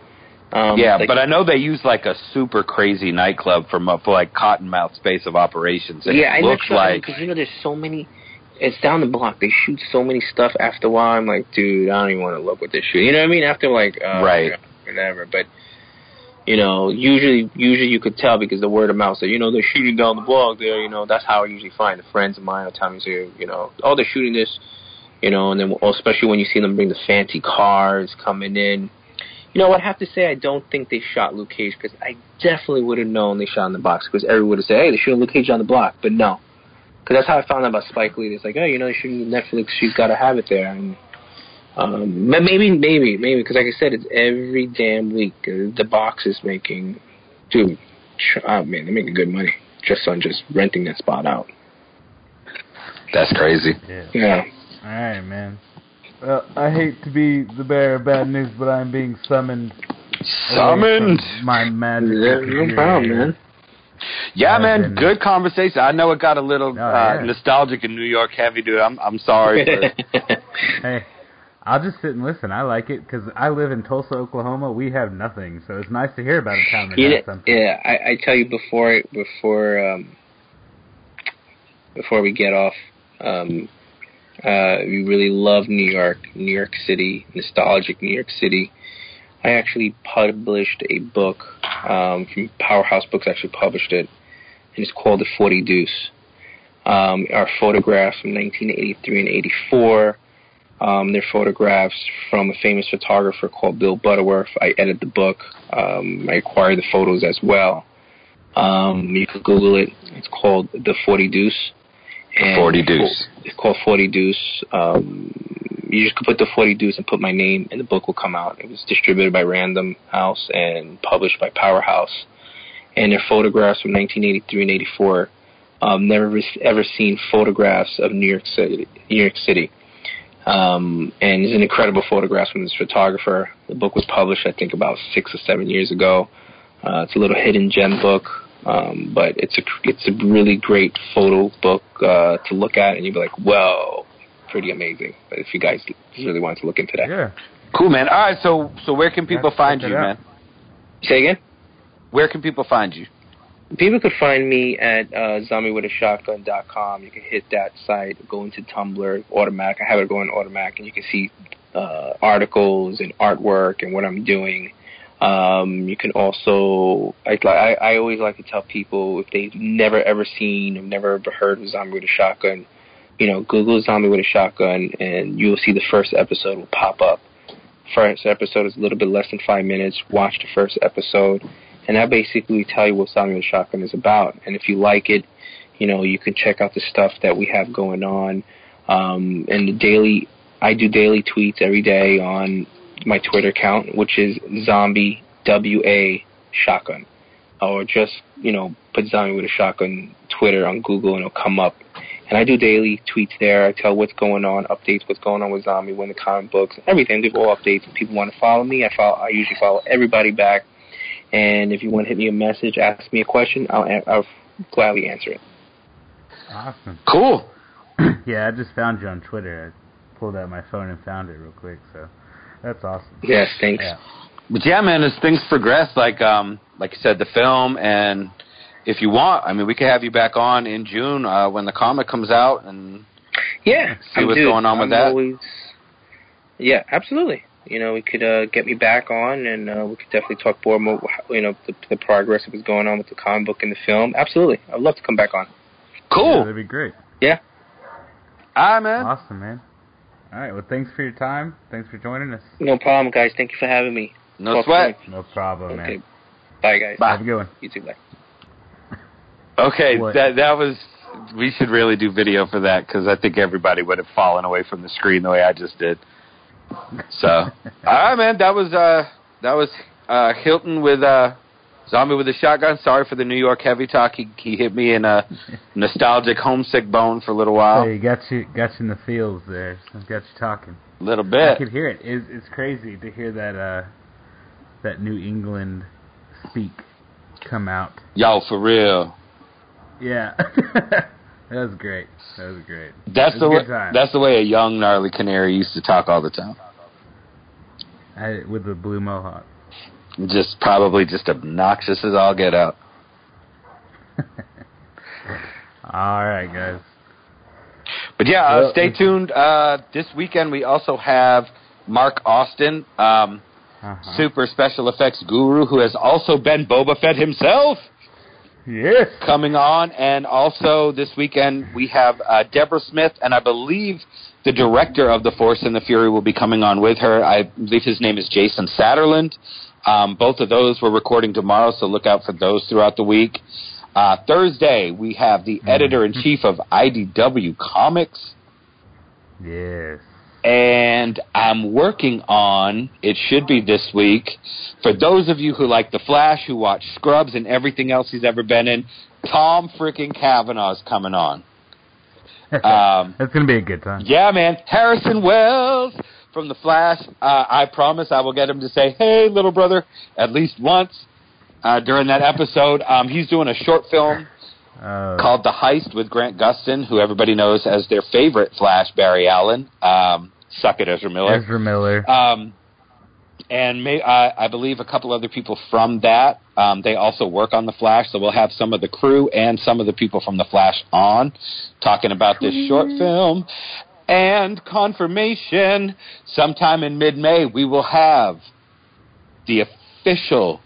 Um, yeah, like- but I know they use like a super crazy nightclub from uh, for like Cottonmouth Space of Operations. And yeah, it not looks like because you know there's so many. It's down the block. They shoot so many stuff. After a while, I'm like, dude, I don't even want to look what they shoot. You know what I mean? After like, uh, Right. whatever. But you know, usually, usually you could tell because the word of mouth. So you know, they're shooting down the block there. You know, that's how I usually find the friends of mine tell me, say, you know, oh, they're shooting this. You know, and then especially when you see them bring the fancy cars coming in. You know, I'd have to say I don't think they shot Luke Cage because I definitely would have known they shot in the box because everyone would have said, hey, they're shooting Luke Cage on the block. But no. Because that's how I found out about Spike Lee. It's like, oh, you know, they're shooting Netflix. She's got to have it there. And, um, but maybe, maybe, maybe, because like I said, it's every damn week. Uh, the box is making, dude, tr- oh, man, they're making good money just on just renting that spot out. that's crazy. Yeah. Yeah. All right, man. Well, I hate to be the bearer of bad news, but I'm being summoned. Summoned. My magic. Yeah, No problem, man. Yeah, I've man, been- good conversation. I know it got a little Oh, uh, yeah. nostalgic and New York heavy, dude. I'm I'm sorry. For, Hey, I'll just sit and listen. I like it because I live in Tulsa, Oklahoma. We have nothing, so it's nice to hear about a town that You has know, something. yeah, I, I tell you before before um, before we get off, um, uh, we really love New York, New York City, nostalgic New York City. I actually published a book um, from Powerhouse Books. Actually published it, and it's called The Forty Deuce. Um, our photographs from 1983 and 84. Um, they're photographs from a famous photographer called Bill Butterworth. I edited the book. Um, I acquired the photos as well. Um, you can Google it. It's called The 40 Deuce. And 40 Deuce. It's called 40 Deuce. Um, you just could put The 40 Deuce and put my name, and the book will come out. It was distributed by Random House and published by Powerhouse. And they're photographs from 1983 and 84. Um, never ever seen photographs of New York City. New York City. Um, and it's an incredible photograph from this photographer. The book was published, I think, about six or seven years ago. Uh, it's a little hidden gem book, um, but it's a it's a really great photo book uh, to look at, and you'd be like, "Whoa, pretty amazing." But if you guys really want to look into that, Yeah. cool, man. All right, so so where can people Check find you, man? say again. Where can people find you? People could find me at uh, zombiewithashotgun.com. You can hit that site, go into Tumblr, automatic. I have it going automatic, and you can see uh, articles and artwork and what I'm doing. Um, you can also, I, I, I always like to tell people if they've never ever seen or never ever heard of Zombie with a Shotgun, you know, Google Zombie with a Shotgun, and you'll see the first episode will pop up. First episode is a little bit less than five minutes. Watch the first episode and I basically tell you what Zombie with a Shotgun is about. And if you like it, you know, you can check out the stuff that we have going on. Um, and the daily, I do daily tweets every day on my Twitter account, which is Zombie W A Shotgun, or just you know put Zombie with a Shotgun Twitter on Google and it'll come up. And I do daily tweets there. I tell what's going on, updates what's going on with Zombie, when the comic books, everything. Give all updates. If people want to follow me, I follow. I usually follow everybody back. And if you want to hit me a message, ask me a question, I'll, I'll gladly answer it. Awesome. Cool. yeah, I just found you on Twitter. I pulled out my phone and found it real quick, so that's awesome. Yes, thanks. Yeah. But yeah, man, as things progress, like um, like you said, the film, and if you want, I mean, we could have you back on in June uh, when the comic comes out, and Yeah. See I'm- what's dude, going on with I'm that? Always, yeah, absolutely. You know, we could uh, get me back on, and uh, we could definitely talk more, more you know, the, the progress that was going on with the comic book and the film. Absolutely. I'd love to come back on. Yeah, cool. that'd be great. Yeah. All right, man. Awesome, man. All right. Well, thanks for your time. Thanks for joining us. No problem, guys. Thank you for having me. No Talk sweat. No problem, Okay. man. Bye, guys. Bye. Have a good one. You too. Bye. Okay, What? that that was. We should really do video for that because I think everybody would have fallen away from the screen the way I just did. So, all right, man. That was uh, that was uh, Hilton with uh, Zombie with a shotgun. Sorry for the New York heavy talk. He he hit me in a nostalgic homesick bone for a little while, Hey, got you, got you in the fields there. Got you talking. a little bit. I could hear it. It's, it's crazy to hear that uh, that New England speak come out. Yo, for real. Yeah, that was great. That was great. That's the way. time. That's the way a young gnarly canary used to talk all the time. I, with the blue mohawk. Just probably just obnoxious as all get out. All right, guys. But yeah, uh, stay tuned. Uh, this weekend we also have Mark Austin, um, Uh-huh. super special effects guru, who has also been Boba Fett himself, Yes. coming on. And also this weekend we have uh, Deborah Smith, and I believe the director of The Force and the Fury will be coming on with her. I believe his name is Jason Satterland. Um, both of those we're recording tomorrow, so look out for those throughout the week. Uh, Thursday we have the editor in chief of IDW Comics. Yes. And I'm working on it should be this week for those of you who like The Flash, who watch Scrubs and everything else he's ever been in. Tom freaking Cavanagh's coming on. Um, That's gonna be a good time. yeah, man, Harrison Wells from The Flash. Uh, I promise I will get him to say, "Hey, little brother," at least once. uh, during that episode. Um, he's doing a short film Uh, called The Heist with Grant Gustin, who everybody knows as their favorite Flash, Barry Allen. Um, suck it, Ezra Miller. Ezra Miller. Um, and may, uh, I believe a couple other people from that. Um, they also work on the Flash, so we'll have some of the crew and some of the people from the Flash on talking about this short film. And confirmation, sometime in mid-May, we will have the official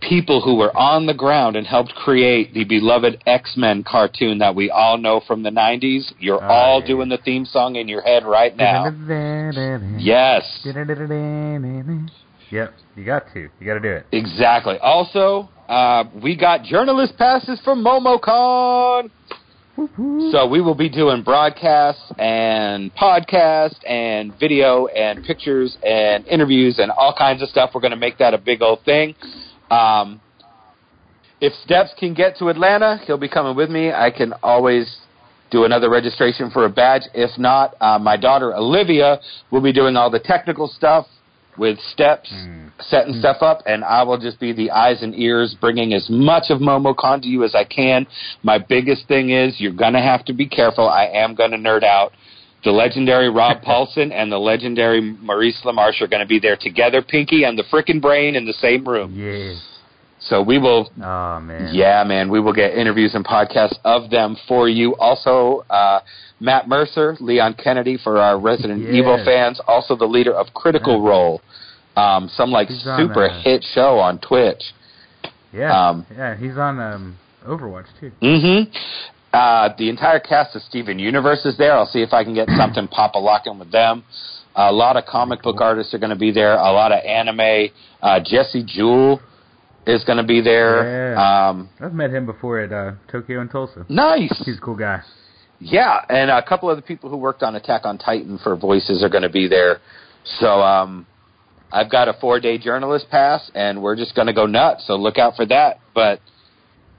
people who were on the ground and helped create the beloved X-Men cartoon that we all know from the 90s. You're Oh, all yeah. doing the theme song in your head right now. Yes. Yep, you got to. You got to do it. Exactly. Also, uh, we got journalist passes from MomoCon. So we will be doing broadcasts and podcasts and video and pictures and interviews and all kinds of stuff. We're going to make that a big old thing. Um, if Steps can get to Atlanta, he'll be coming with me. I can always do another registration for a badge. If not, uh, my daughter Olivia will be doing all the technical stuff with Steps, Hmm. setting stuff up, and I will just be the eyes and ears, bringing as much of MomoCon to you as I can. My biggest thing is you're going to have to be careful. I am going to nerd out. The legendary Rob Paulsen and the legendary Maurice LaMarche are going to be there together, Pinky and the frickin' brain in the same room. Yeah. So we will Oh man. yeah, man. We will get interviews and podcasts of them for you. Also, uh, Matt Mercer, Leon Kennedy for our Resident Yes. Evil fans. Also, the leader of Critical Yeah. Role, um, some like He's on, super uh, hit show on Twitch. Yeah. Um, yeah, he's on um, Overwatch too. Mm-hmm. Uh, the entire cast of Steven Universe is there. I'll see if I can get something pop a locking with them. A lot of comic book artists are going to be there. A lot of anime. Uh, Jesse Jewell is going to be there. Yeah. Um, I've met him before at uh, Tokyo and Tulsa. nice. He's a cool guy. Yeah, and a couple of the people who worked on Attack on Titan for voices are going to be there. So um, I've got a four day journalist pass, and we're just going to go nuts. So look out for that. But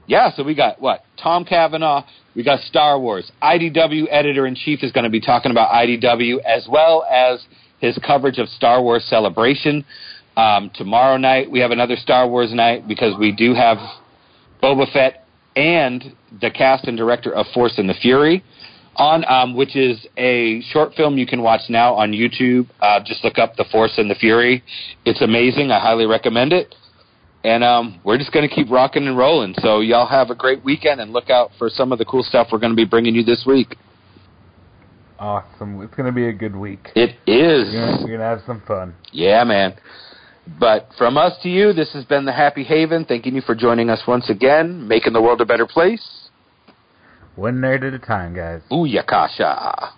yeah, so we got what Tom Cavanagh, we got Star Wars. IDW editor in chief is going to be talking about IDW as well as his coverage of Star Wars Celebration. Um, tomorrow night we have another Star Wars night because we do have Boba Fett and the cast and director of Force and the Fury on, um, which is a short film you can watch now on YouTube. Uh, just look up The Force and the Fury. It's amazing. I highly recommend it. And um, we're just going to keep rocking and rolling. So y'all have a great weekend and look out for some of the cool stuff we're going to be bringing you this week. Awesome. It's gonna be a good week. It is. You're gonna, have some fun. Yeah, man. But from us to you, this has been the Happy Haven. Thanking you for joining us once again, making the world a better place. One nerd at a time, guys. Booyakasha.